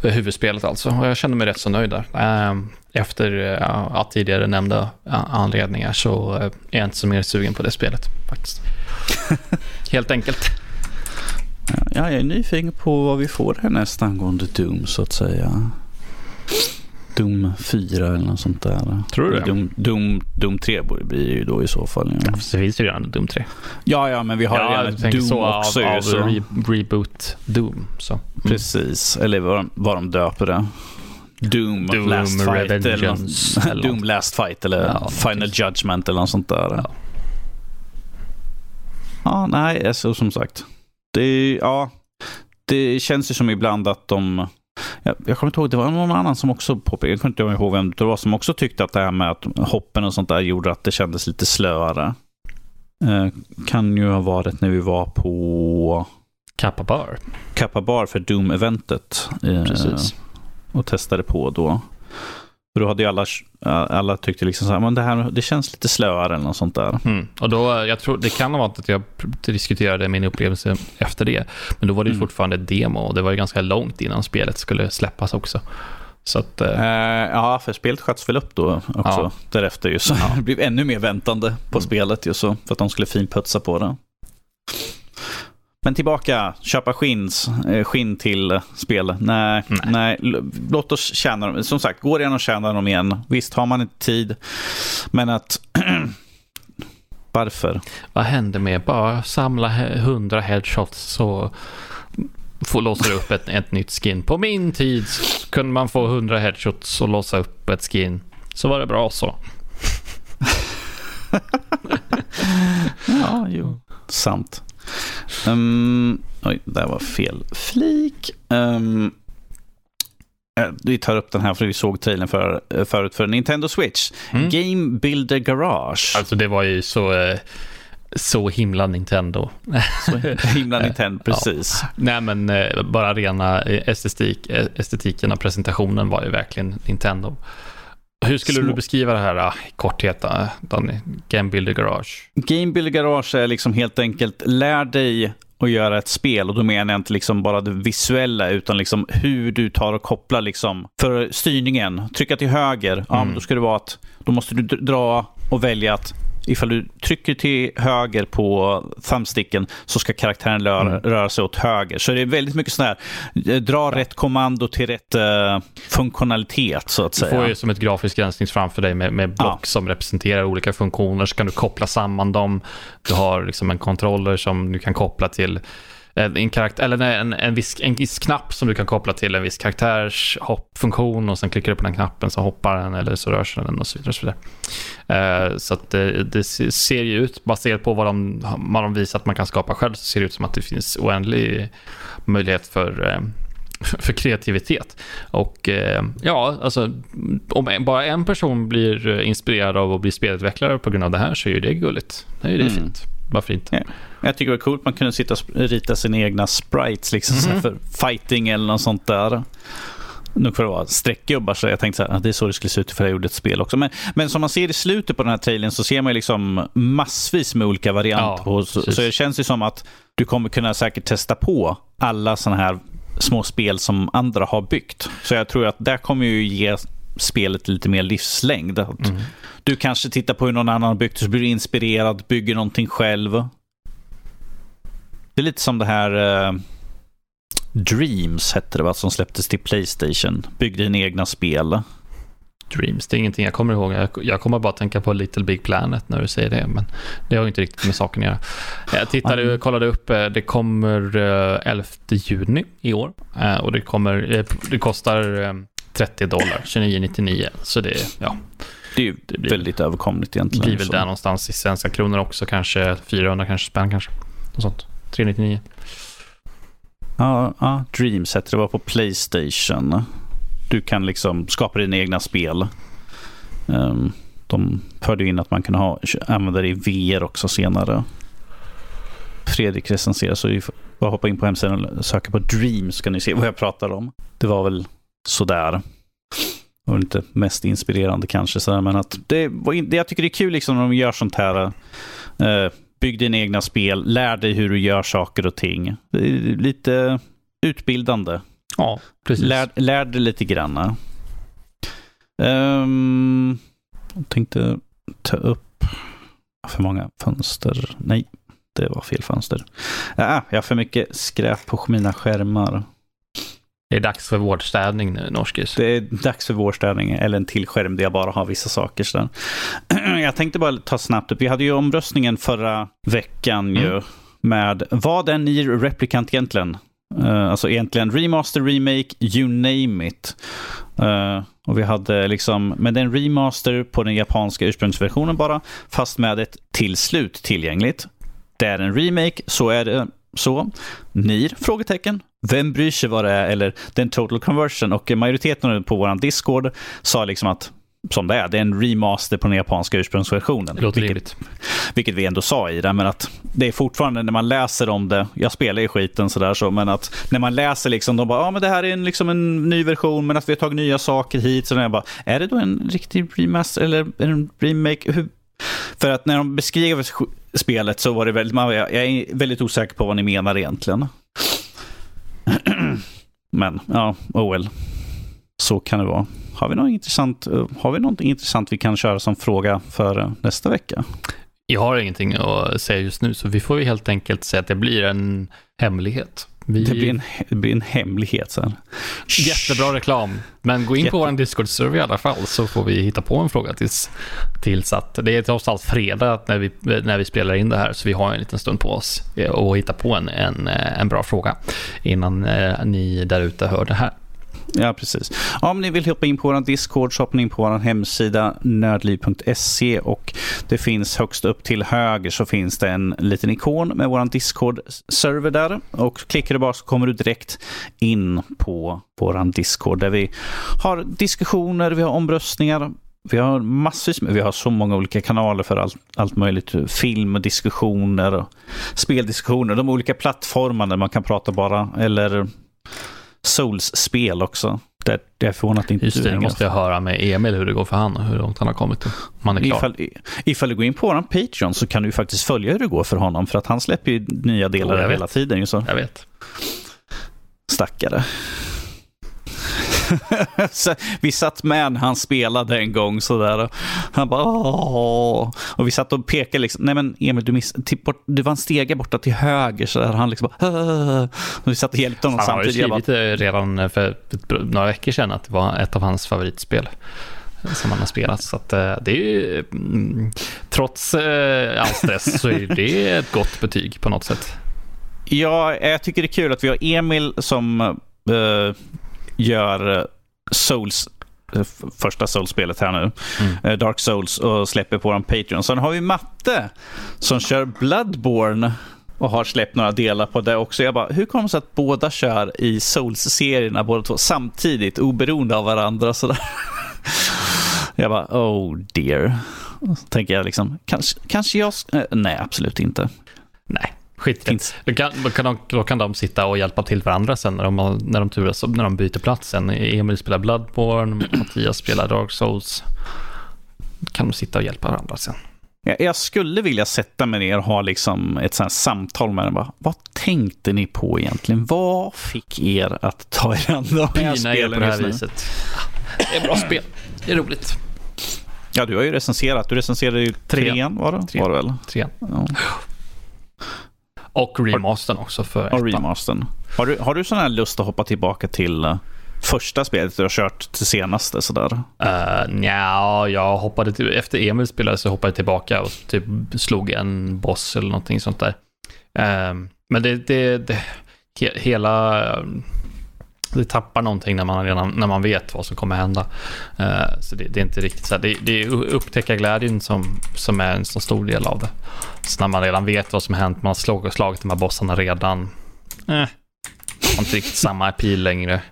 jag. Huvudspelet alltså. Och jag kände mig rätt så nöjd där. Eh, efter ja, tidigare nämnda anledningar så är jag inte så mer sugen på det spelet faktiskt. Helt enkelt. Ja, jag är nyfiken på vad vi får härnäst angående Doom så att säga. Doom 4 eller något sånt där. Tror du det? Doom, Doom, Doom 3 blir ju då i så fall. Ja. Ja, det finns ju redan Doom 3. Ja, ja, men vi har ja, redan Doom så också. Av, av så. Re reboot Doom. Så. Mm. Precis, eller vad, vad de döper det. Doom, Doom Last Fight eller, eller Doom Last Fight eller ja, Final precis. Judgment eller något sånt där. Ja, ja nej, alltså, som sagt. Det, ja, det känns ju som ibland att de jag, jag kommer inte ihåg, det var någon annan som också påpekade, jag kommer inte ihåg vem det var, som också tyckte att det här med att hoppen och sånt där gjorde att det kändes lite slöare. Eh, kan ju ha varit när vi var på Kappa Bar. Kappa Bar för Doom-eventet. Eh, Precis. Och testade på då. För då hade ju alla, alla tyckte liksom så här, men det här det känns lite slöare eller något sånt där. Mm. Och då, jag tror, det kan ha varit att jag diskuterade min upplevelse efter det. Men då var det ju mm. fortfarande demo och det var ju ganska långt innan spelet skulle släppas också. Så att, eh, ja, för spelet sköts väl upp då också ja. därefter. Ju, så ja. det blev ännu mer väntande på mm. spelet ju, så, för att de skulle finputsa på det. Men tillbaka, köpa skins, eh, skinn till spel. Nej, nej. nej. låt oss tjäna dem. Som sagt, går det igen och tjäna dem igen. Visst har man inte tid, men att... Varför? Vad händer med bara samla hundra headshots så får låsa upp ett, ett nytt skin. På min tid kunde man få hundra headshots och låsa upp ett skin. Så var det bra så. ja, jo. Sant. Um, oj, det var fel flik. Um, vi tar upp den här för vi såg trailern för, förut för Nintendo Switch. Mm. Game Builder Garage. Alltså det var ju så... Eh så himla Nintendo. Så himla Nintendo, precis. Ja. Nej, men eh, bara rena eh, estetik, eh, estetiken av presentationen var ju verkligen Nintendo. Hur skulle Små. du beskriva det här i korthet, Danny? Game Builder Garage? Game Builder Garage är liksom helt enkelt, lär dig att göra ett spel och då menar jag inte liksom bara det visuella utan liksom hur du tar och kopplar liksom för styrningen. Trycka till höger, mm. ja, då ska det vara att då måste du dra och välja att ifall du trycker till höger på thumbsticken så ska karaktären röra, mm. röra sig åt höger. Så det är väldigt mycket sån här, eh, dra rätt kommando till rätt uh, funktionalitet så att säga. Du får ju som ett grafiskt gränssnitt framför dig med, med block ja. som representerar olika funktioner. Så kan du koppla samman dem. Du har liksom en controller som du kan koppla till en, karaktär, eller en, en, viss, en viss knapp som du kan koppla till en viss karaktärs hoppfunktion och sen klickar du på den knappen så hoppar den eller så rör sig den och så vidare. Och så vidare. Uh, så att det, det, ser ju ut, baserat på vad de, vad de visar att man kan skapa själv, så ser det ut som att det finns oändlig möjlighet för uh, för kreativitet. Och eh, ja, alltså om bara en person blir inspirerad av att bli spelutvecklare på grund av det här så är ju det gulligt. Det är ju det mm. fint. Varför inte? Ja. Jag tycker det var coolt man kunde sitta och rita sina egna sprites liksom, mm. för fighting eller något sånt där. Nog för att vara streckgubbar så jag tänkte att det är så det skulle se ut för jag gjorde ett spel också. Men, men som man ser i slutet på den här trailern så ser man liksom massvis med olika varianter. Ja, så, så det känns ju som att du kommer kunna säkert testa på alla sådana här små spel som andra har byggt. Så jag tror att det kommer ju ge spelet lite mer livslängd. Mm. Du kanske tittar på hur någon annan har byggt så blir du inspirerad, bygger någonting själv. Det är lite som det här uh, Dreams hette det va, som släpptes till Playstation. Byggde dina egna spel. Dreams, det är ingenting jag kommer ihåg. Jag, jag kommer bara tänka på Little Big Planet när du säger det, men det har inte riktigt med saken att göra. Jag tittade kollade upp, eh, det kommer 11 eh, juni i år och det, kommer, det kostar 30 dollar, 29,99. Så det, ja. Det är ju det blir, väldigt överkomligt egentligen. Det blir väl så. där någonstans i svenska kronor också, kanske 400 kanske spänn kanske. Något sånt. 399. Ja, ja, Dreams heter det var på Playstation. Du kan liksom skapa dina egna spel. Um, de förde in att man kan ha, använda det i VR också senare. Fredrik recenserar så vi får bara hoppa in på hemsidan och söka på Dreams så kan ni se vad jag pratar om. Det var väl sådär. Var inte mest inspirerande kanske, sådär, men att det, det, jag tycker det är kul liksom när de gör sånt här. Uh, bygg dina egna spel, lär dig hur du gör saker och ting. Lite utbildande. Ja, precis. Lär, lär dig lite grann. Um, jag tänkte ta upp för många fönster. Nej, det var fel fönster. Ah, jag har för mycket skräp på mina skärmar. Det är dags för vårstädning nu, Norskis. Det är dags för vårstädning, eller en till skärm där jag bara har vissa saker. Så jag tänkte bara ta snabbt upp. Vi hade ju omröstningen förra veckan mm. ju med vad är Nier Replicant egentligen? Uh, alltså egentligen remaster, remake, you name it. Uh, och vi hade liksom, med en remaster på den japanska ursprungsversionen bara, fast med ett till slut tillgängligt. Det är en remake, så är det så. NIR? Frågetecken. Vem bryr sig vad det är? Eller den total conversion. Och majoriteten på vår Discord sa liksom att som det är. Det är en remaster på den japanska ursprungsversionen. Det låter vilket, vilket vi ändå sa i det, men att det är fortfarande när man läser om det, jag spelar i skiten sådär så, men att när man läser liksom, de bara, ja men det här är en, liksom en ny version, men att vi har tagit nya saker hit, så jag bara, är det då en riktig remaster eller en remake? Hur? För att när de beskrev spelet så var det väldigt, jag är väldigt osäker på vad ni menar egentligen. Men ja, oh well. Så kan det vara. Har vi, något intressant, eh, har vi något intressant vi kan köra som fråga för eh, nästa vecka? Jag har ingenting att säga just nu, så vi får ju helt enkelt säga att det blir en hemlighet. Vi... Det, blir en, det blir en hemlighet sen. Jättebra reklam. Men gå in Jätte... på vår Discord-server i alla fall så får vi hitta på en fråga tills, tills att det är trots allt fredag när vi, när vi spelar in det här så vi har en liten stund på oss att hitta på en, en, en bra fråga innan eh, ni där ute hör det här. Ja, precis. Om ni vill hoppa in på vår Discord så hoppar ni in på vår hemsida nördliv.se och det finns högst upp till höger så finns det en liten ikon med vår Discord-server där och klickar du bara så kommer du direkt in på vår Discord där vi har diskussioner, vi har omröstningar, vi har massvis med, vi har så många olika kanaler för allt, allt möjligt. Filmdiskussioner och speldiskussioner. De olika plattformarna man kan prata bara. Eller Souls-spel också. Det, det är förvånat att inte Just det, nu måste jag höra med Emil hur det går för han och hur långt han har kommit. Om han är klar. Ifall, ifall du går in på vår Patreon så kan du faktiskt följa hur det går för honom. För att han släpper ju nya delar oh, hela tiden. Så. Jag vet. Stackare. vi satt med när han spelade en gång sådär. Han bara Åh. Och vi satt och pekade liksom. Nej men Emil, du, miss, typ bort, du var en stege borta till höger. Så där. Han liksom bara Och vi satt och hjälpte honom han samtidigt. Han har ju skrivit redan för några veckor sedan att det var ett av hans favoritspel som han har spelat. Så att, eh, det är ju, mm, trots eh, allt dess så är det ett gott betyg på något sätt. Ja, jag tycker det är kul att vi har Emil som gör eh, Souls eh, första Souls-spelet här nu. Mm. Eh, Dark Souls och släpper på en Patreon. Sen har vi Matte som kör Bloodborne och har släppt några delar på det också. Jag bara, hur kommer det sig att båda kör i Souls-serierna båda två samtidigt, oberoende av varandra? Sådär. Jag bara, oh dear. Så tänker jag liksom, kanske, kanske jag... Nej, absolut inte. Nej, Skitfett. Då kan, då, kan de, då kan de sitta och hjälpa till varandra sen när de, när de turas när de byter plats sen. Emil spelar Bloodborne, Mattias spelar Dark Souls. Då kan de sitta och hjälpa varandra sen. Jag skulle vilja sätta mig ner och ha liksom ett sånt samtal med dem. Vad tänkte ni på egentligen? Vad fick er att ta er an de här spelen på det här viset? Det är bra spel. Det är roligt. Ja, du har ju recenserat. Du recenserade ju trean, var det? Trean. Var det väl? Trean. Ja. Och remastern också för Och remastern. Har du, har du sån här lust att hoppa tillbaka till uh, första spelet du har kört till senaste sådär? Uh, nja, jag hoppade till, efter Emil spelade så hoppade jag tillbaka och typ slog en boss eller någonting sånt där. Uh, men det, det, det he, hela det tappar någonting när man, redan, när man vet vad som kommer hända. Uh, så det, det, är inte riktigt så här. Det, det är upptäcka glädjen som, som är en så stor del av det. Så när man redan vet vad som har hänt, man har slagit, slagit de här bossarna redan. Eh, har inte riktigt samma appeal längre.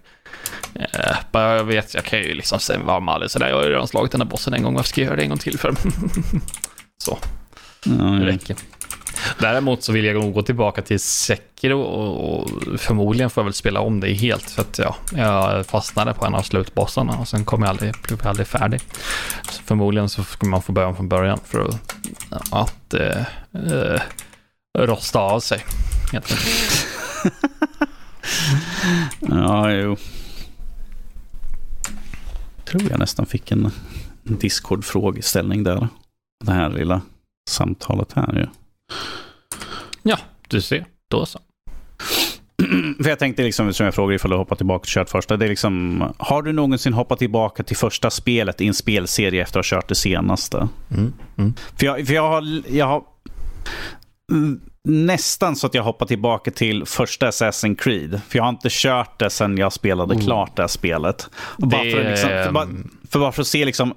Uh, bara jag vet, jag kan ju liksom vara mallig sådär. Jag har ju redan slagit den här bossen en gång, varför ska jag göra det en gång till för? så, mm. det räcker. Däremot så vill jag nog gå tillbaka till Sekiro och, och förmodligen får jag väl spela om det helt för att ja, jag fastnade på en av slutbossarna och sen kom jag aldrig, blev jag aldrig färdig. Så förmodligen så kommer man få börja om från början för att, att eh, eh, rosta av sig. ja, jo. Tror jag nästan fick en Discord-frågeställning där. Det här lilla samtalet här ju. Ja, du ser. Då så. För jag tänkte, liksom, som jag frågade ifall du hoppat tillbaka och kört första. Det är liksom, har du någonsin hoppat tillbaka till första spelet i en spelserie efter att ha kört det senaste? Mm, mm. För, jag, för jag har, jag har nästan så att jag hoppar tillbaka till första Assassin's Creed. För jag har inte kört det sedan jag spelade oh. klart det här spelet. Det... Bara för, liksom, för, bara, för, bara för att se liksom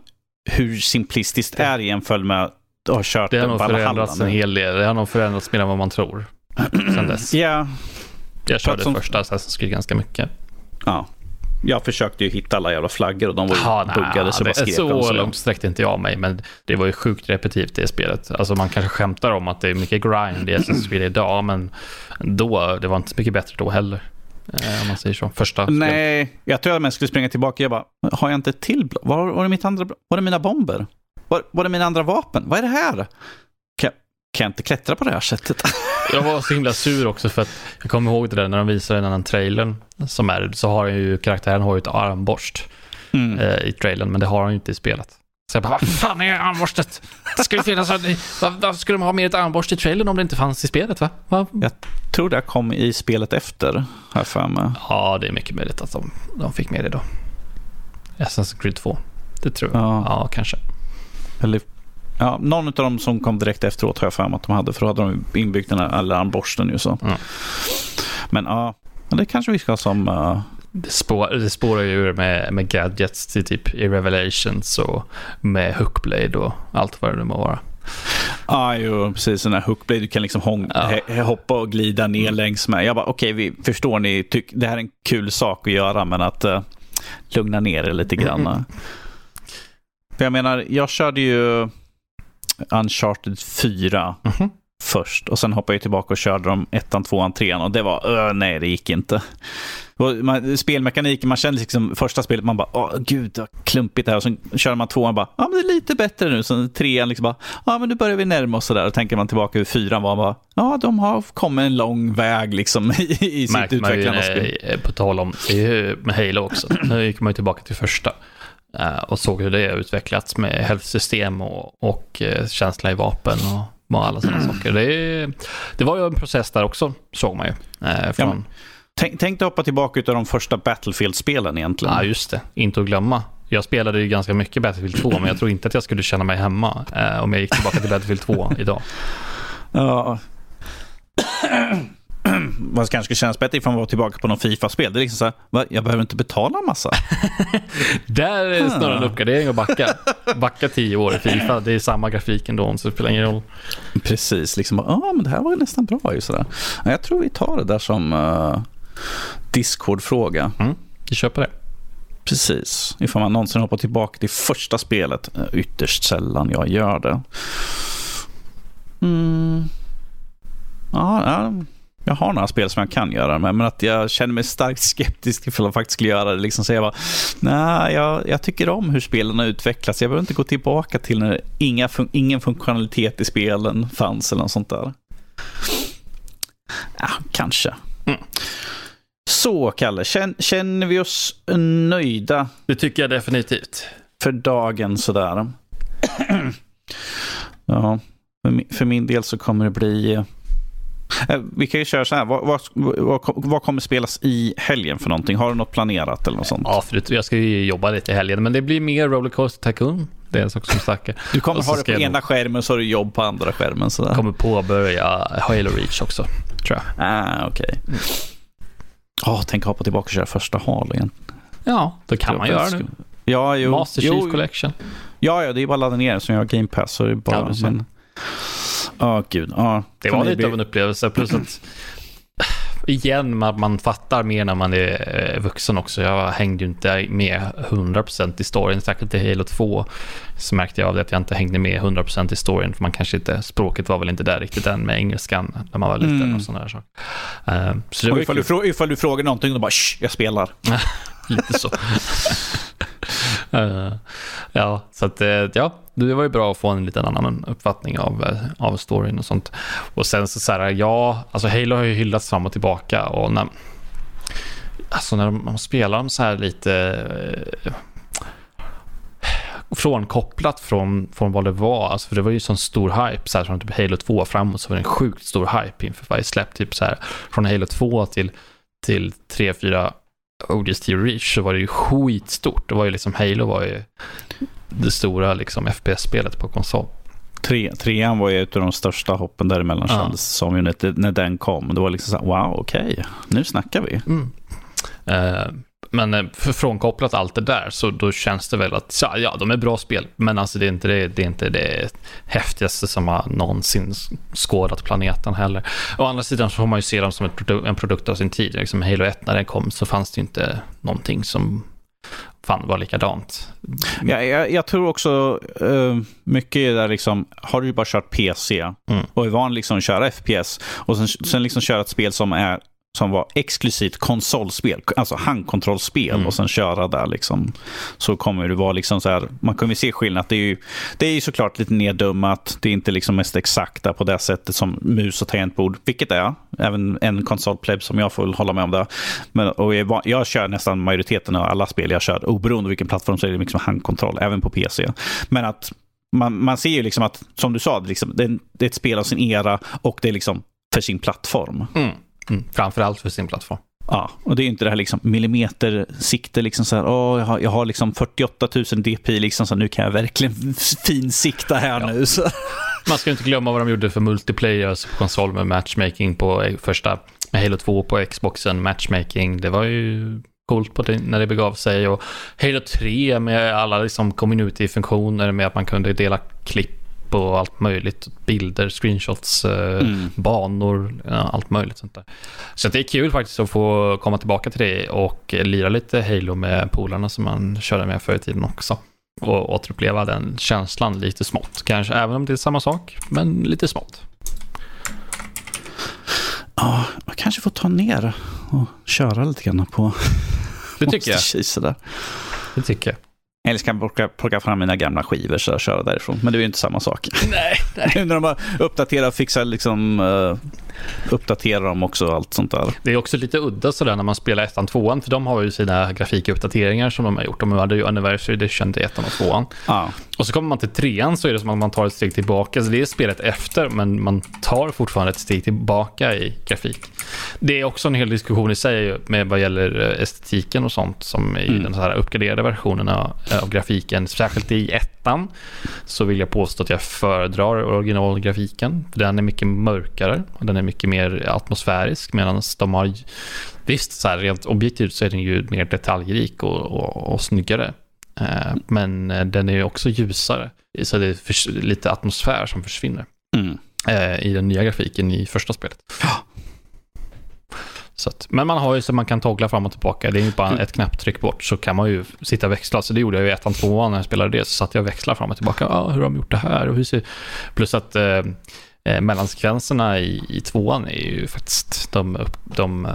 hur simplistiskt det är jämfört med har kört det har nog förändrats en hel del. Det har nog förändrats mer än vad man tror. Sen dess. Ja. Jag körde som... första Assassin's Creed ganska mycket. Ja. Jag försökte ju hitta alla jävla flaggor och de var ju ja, buggade så bara skrek Så så långt sträckte inte jag mig, men det var ju sjukt repetitivt det spelet. Alltså man kanske skämtar om att det är mycket grind i Assassin's Creed idag, men då, det var inte så mycket bättre då heller. Eh, om man säger så. Första Nej, spelet. jag tror jag skulle springa tillbaka. Jag bara, har jag inte till? Var, var, det mitt andra, var det mina bomber? Var, var är mina andra vapen? Vad är det här? Kan, kan jag inte klättra på det här sättet? jag var så himla sur också för att jag kommer ihåg det där när de visade den här trailern som är, så har ju karaktären har ju ett armborst mm. eh, i trailern, men det har han ju inte i spelet. Så jag bara, vad fan är armborstet? Det ju finnas, varför skulle de ha med ett armborst i trailern om det inte fanns i spelet va? va? Jag tror det kom i spelet efter, här för mig. Ja, det är mycket möjligt att de, de fick med det då. Assassin's Creed 2. Det tror jag. Ja, ja kanske. Eller, ja, någon av dem som kom direkt efteråt har jag för mig att de hade. För då hade de inbyggt den här alarmborsten. Ju så. Mm. Men ja, det kanske vi ska ha som uh, det, spår, det spårar ju ur med, med gadgets till typ i Revelations och med Hookblade och allt vad det nu må vara. Ja, ah, jo, precis. Sån här hookblade, du kan liksom ja. hoppa och glida ner mm. längs med. Jag bara, okej, okay, vi förstår ni, tyck, det här är en kul sak att göra, men att uh, lugna ner det lite grann. Mm. För jag menar, jag körde ju Uncharted 4 mm -hmm. först och sen hoppade jag tillbaka och körde de ettan, tvåan, trean och det var, uh, nej, det gick inte. Man, spelmekaniken, man känner liksom första spelet, man bara, åh gud vad klumpigt det här. Och sen kör man tvåan bara, ja men det är lite bättre nu. Sen trean liksom bara, ja men nu börjar vi närma oss sådär. Och tänker man tillbaka hur fyran var, bara, ja de har kommit en lång väg liksom i, i sitt utvecklande spel. Eh, på tal om, med Halo också, nu gick man ju tillbaka till första. Eh, och såg hur det utvecklats med health-system och, och eh, känsla i vapen och, och alla sådana saker. Det, det var ju en process där också, såg man ju. Från, ja, Tänk, tänk dig hoppa tillbaka utav de första Battlefield-spelen egentligen. Ja, just det. Inte att glömma. Jag spelade ju ganska mycket Battlefield 2, men jag tror inte att jag skulle känna mig hemma eh, om jag gick tillbaka till Battlefield 2 idag. Ja. Vad kanske skulle kännas bättre ifall man var tillbaka på någon Fifa-spel. Det är liksom så här, va? jag behöver inte betala en massa. Där är det snarare en uppgradering att backa. Backa tio år i Fifa, det är samma grafik ändå, så det spelar ingen roll. Precis, liksom, ja men det här var nästan bra ju. Jag tror vi tar det där som uh, Discord-fråga. Mm, vi köper det. Precis. Ifall man någonsin hoppar tillbaka till första spelet. Eh, ytterst sällan jag gör det. Mm. Ja, ja, jag har några spel som jag kan göra med, men att jag känner mig starkt skeptisk ifall jag faktiskt skulle göra det. Liksom säga bara, nej, jag, jag tycker om hur spelen har utvecklats. Jag behöver inte gå tillbaka till när inga fun ingen funktionalitet i spelen fanns eller något sånt där. Ja, kanske. Mm. Så, Kalle, känner vi oss nöjda? Det tycker jag definitivt. För dagen sådär. ja, för min del så kommer det bli... Eh, vi kan ju köra så här. Vad, vad, vad, vad, kommer spelas i helgen för någonting? Har du något planerat eller något sånt? Ja, förut, jag ska ju jobba lite i helgen, men det blir mer Rollercoaster Tycoon. Det är en sak som snackar. Du kommer ha det på ena skärmen så har du jobb på andra skärmen. Jag kommer påbörja Halo Reach också, tror jag. Ah, okej. Okay. Mm. Oh, tänk hoppa tillbaka och köra första Halo igen. Ja, då kan man göra det. Ja, jo. Master Chief jo. Collection. Ja, ja, det är bara att ladda ner som jag har Game Pass. Så det är bara, ja, men... Ja, oh, gud. Oh, det var lite bli... av en upplevelse. Plus att igen, man, man fattar mer när man är eh, vuxen också. Jag hängde ju inte med 100% i storyn, särskilt i Halo 2. Så märkte jag av det att jag inte hängde med 100% i storyn, för man kanske inte, språket var väl inte där riktigt än med engelskan när man var liten mm. och sådana där saker. Uh, så det och ifall, du, ifall du frågar någonting, då bara jag spelar. Lite så. Eh, ja, så att eh, ja, det var ju bra att få en liten annan uppfattning av, eh, av storyn och sånt. Och sen så, så här, ja, alltså Halo har ju hyllats fram och tillbaka och när, alltså när man spelar dem så här lite eh, frånkopplat från, från vad det var. Alltså för det var ju sån stor hype. Så här, från typ Halo 2 framåt så var det en sjukt stor hype inför varje släpp. Typ så här, från Halo 2 till, till 3-4 ODST Reach så var det ju skitstort. Det var ju liksom Halo var ju det stora liksom, FPS-spelet på konsol. Tre, trean var ju ett av de största hoppen däremellan ja. kändes som ju när, när den kom. Det var liksom så här, wow, okej, okay, nu snackar vi. Mm. Uh, men eh, för frånkopplat allt det där så då känns det väl att ja, ja de är bra spel. Men alltså det är inte det, det, är inte det häftigaste som har någonsin skådat planeten heller. Å andra sidan så får man ju se dem som produ en produkt av sin tid. Liksom Halo 1 när den kom så fanns det ju inte någonting som fan var likadant. Ja, jag, jag tror också uh, mycket där liksom, har du bara kört PC mm. och är van liksom att köra FPS och sen, sen liksom köra ett spel som är som var exklusivt konsolspel, alltså handkontrollspel mm. och sen köra där liksom. Så kommer det vara liksom så här, man kommer se skillnad. Det är ju, det är ju såklart lite neddummat. Det är inte liksom mest exakta på det sättet som mus och tangentbord, vilket är. Även en konsolpleb som jag får hålla med om det. Men, och jag, jag kör nästan majoriteten av alla spel jag kör, oberoende vilken plattform, så är det liksom handkontroll, även på PC. Men att man, man ser ju liksom att, som du sa, det, liksom, det, är, det är ett spel av sin era och det är liksom för sin plattform. Mm. Mm, framförallt för sin plattform. Ja, och det är inte det här liksom millimetersikte, liksom så här, åh, jag har, jag har liksom 48 000 dpi, liksom, så nu kan jag verkligen finsikta här ja. nu. Så. Man ska inte glömma vad de gjorde för multiplayer, alltså på konsol med matchmaking på första, med Halo 2 på Xboxen, matchmaking, det var ju coolt på det, när det begav sig. Och Halo 3 med alla liksom community-funktioner med att man kunde dela klipp och allt möjligt. Bilder, screenshots, eh, mm. banor, allt möjligt sånt där. Så det är kul faktiskt att få komma tillbaka till det och lira lite Halo med polarna som man körde med förr i tiden också. Och återuppleva den känslan lite smått. Kanske även om det är samma sak, men lite smått. Ja, man kanske får ta ner och köra lite grann på det tycker jag. Det tycker jag. Eller så kan jag plocka, plocka fram mina gamla skivor och köra därifrån. Men det är ju inte samma sak. Nej. nej. Nu när de har uppdaterat och fixat liksom, uh, uppdatera dem också och allt sånt där. Det är också lite udda sådär när man spelar ettan, tvåan, för de har ju sina grafikuppdateringar som de har gjort. De hade ju Anniversary Edition till ettan och tvåan. Ja. Och så kommer man till trean så är det som att man tar ett steg tillbaka. Så det är spelet efter, men man tar fortfarande ett steg tillbaka i grafik. Det är också en hel diskussion i sig med vad gäller eh, estetiken och sånt som i mm. den här uppgraderade versionen av, av grafiken, särskilt i ettan, så vill jag påstå att jag föredrar originalgrafiken. Den är mycket mörkare och den är mycket mer atmosfärisk medan de har Visst, så här, rent objektivt så är den ju mer detaljrik och, och, och snyggare. Eh, men eh, den är ju också ljusare. Så det är lite atmosfär som försvinner. Mm. Eh, I den nya grafiken i första spelet. Att, men man har ju så man kan togla fram och tillbaka. Det är ju bara mm. ett knapptryck bort så kan man ju sitta och växla. Så det gjorde jag i ettan, tvåan när jag spelade det. Så satt jag och växlade fram och tillbaka. Ah, hur har de gjort det här? Och hur ser... Plus att eh, mellansekvenserna i, i tvåan är ju faktiskt de, upp, de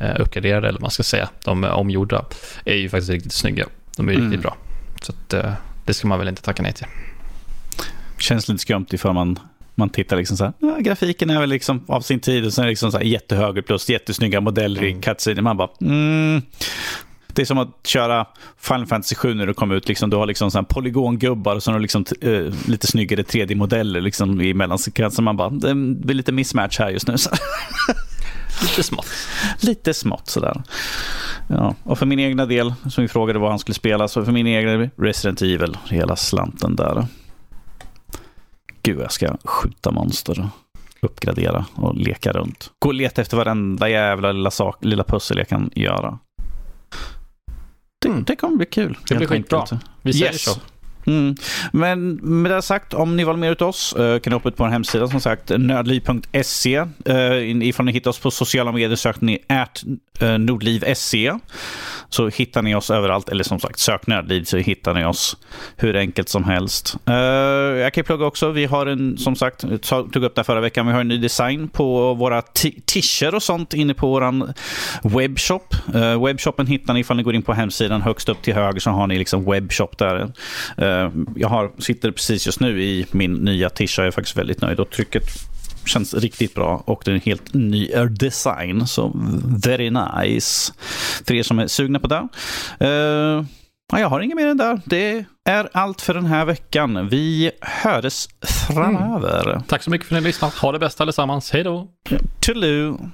eh, uppgraderade, eller vad man ska säga, de omgjorda, är ju faktiskt riktigt snygga. De är mm. riktigt bra. Så att, eh, det ska man väl inte tacka nej till. Känns lite skumt ifall man, man tittar liksom så här, ja, grafiken är väl liksom av sin tid och sen är det liksom så här jättehöger plus jättesnygga modeller mm. i cutscene. Man bara, mm. Det är som att köra Final Fantasy 7 när det kom ut. Liksom, du har liksom så här polygongubbar och så har du liksom, uh, lite snyggare 3D-modeller liksom, i mellansekvensen. Man bara, det blir lite mismatch här just nu. lite smått. Lite smått sådär. Ja, och för min egna del, som vi frågade vad han skulle spela, så för min egen Resident Evil, hela slanten där. Gud, jag ska skjuta monster uppgradera och leka runt. Gå och leta efter varenda jävla lilla, sak, lilla pussel jag kan göra. Det, mm. det kommer bli kul. Det blir skitbra. Vi säger yes. så. Mm. Men med det sagt, om ni vill mer ut oss uh, kan ni hoppa ut på vår hemsida som sagt, nördliv.se. Uh, ifall ni hittar oss på sociala medier söker ni uh, nordliv.se så hittar ni oss överallt. Eller som sagt, sök Nördliv så hittar ni oss hur enkelt som helst. Uh, jag kan plugga också. Vi har en, som sagt, tog upp det förra veckan, vi har en ny design på våra t-shirts och sånt inne på vår webbshop. Uh, webbshoppen hittar ni ifall ni går in på hemsidan. Högst upp till höger så har ni liksom webbshop där. Uh, jag har, sitter precis just nu i min nya t-shirt. Jag är faktiskt väldigt nöjd och trycket känns riktigt bra och det är en helt ny design. Så very nice. För er som är sugna på det. Uh, jag har inget mer än det. Det är allt för den här veckan. Vi hörs framöver. Mm. Tack så mycket för att ni lyssnat. Ha det bästa allesammans. Hej då! Toodaloo!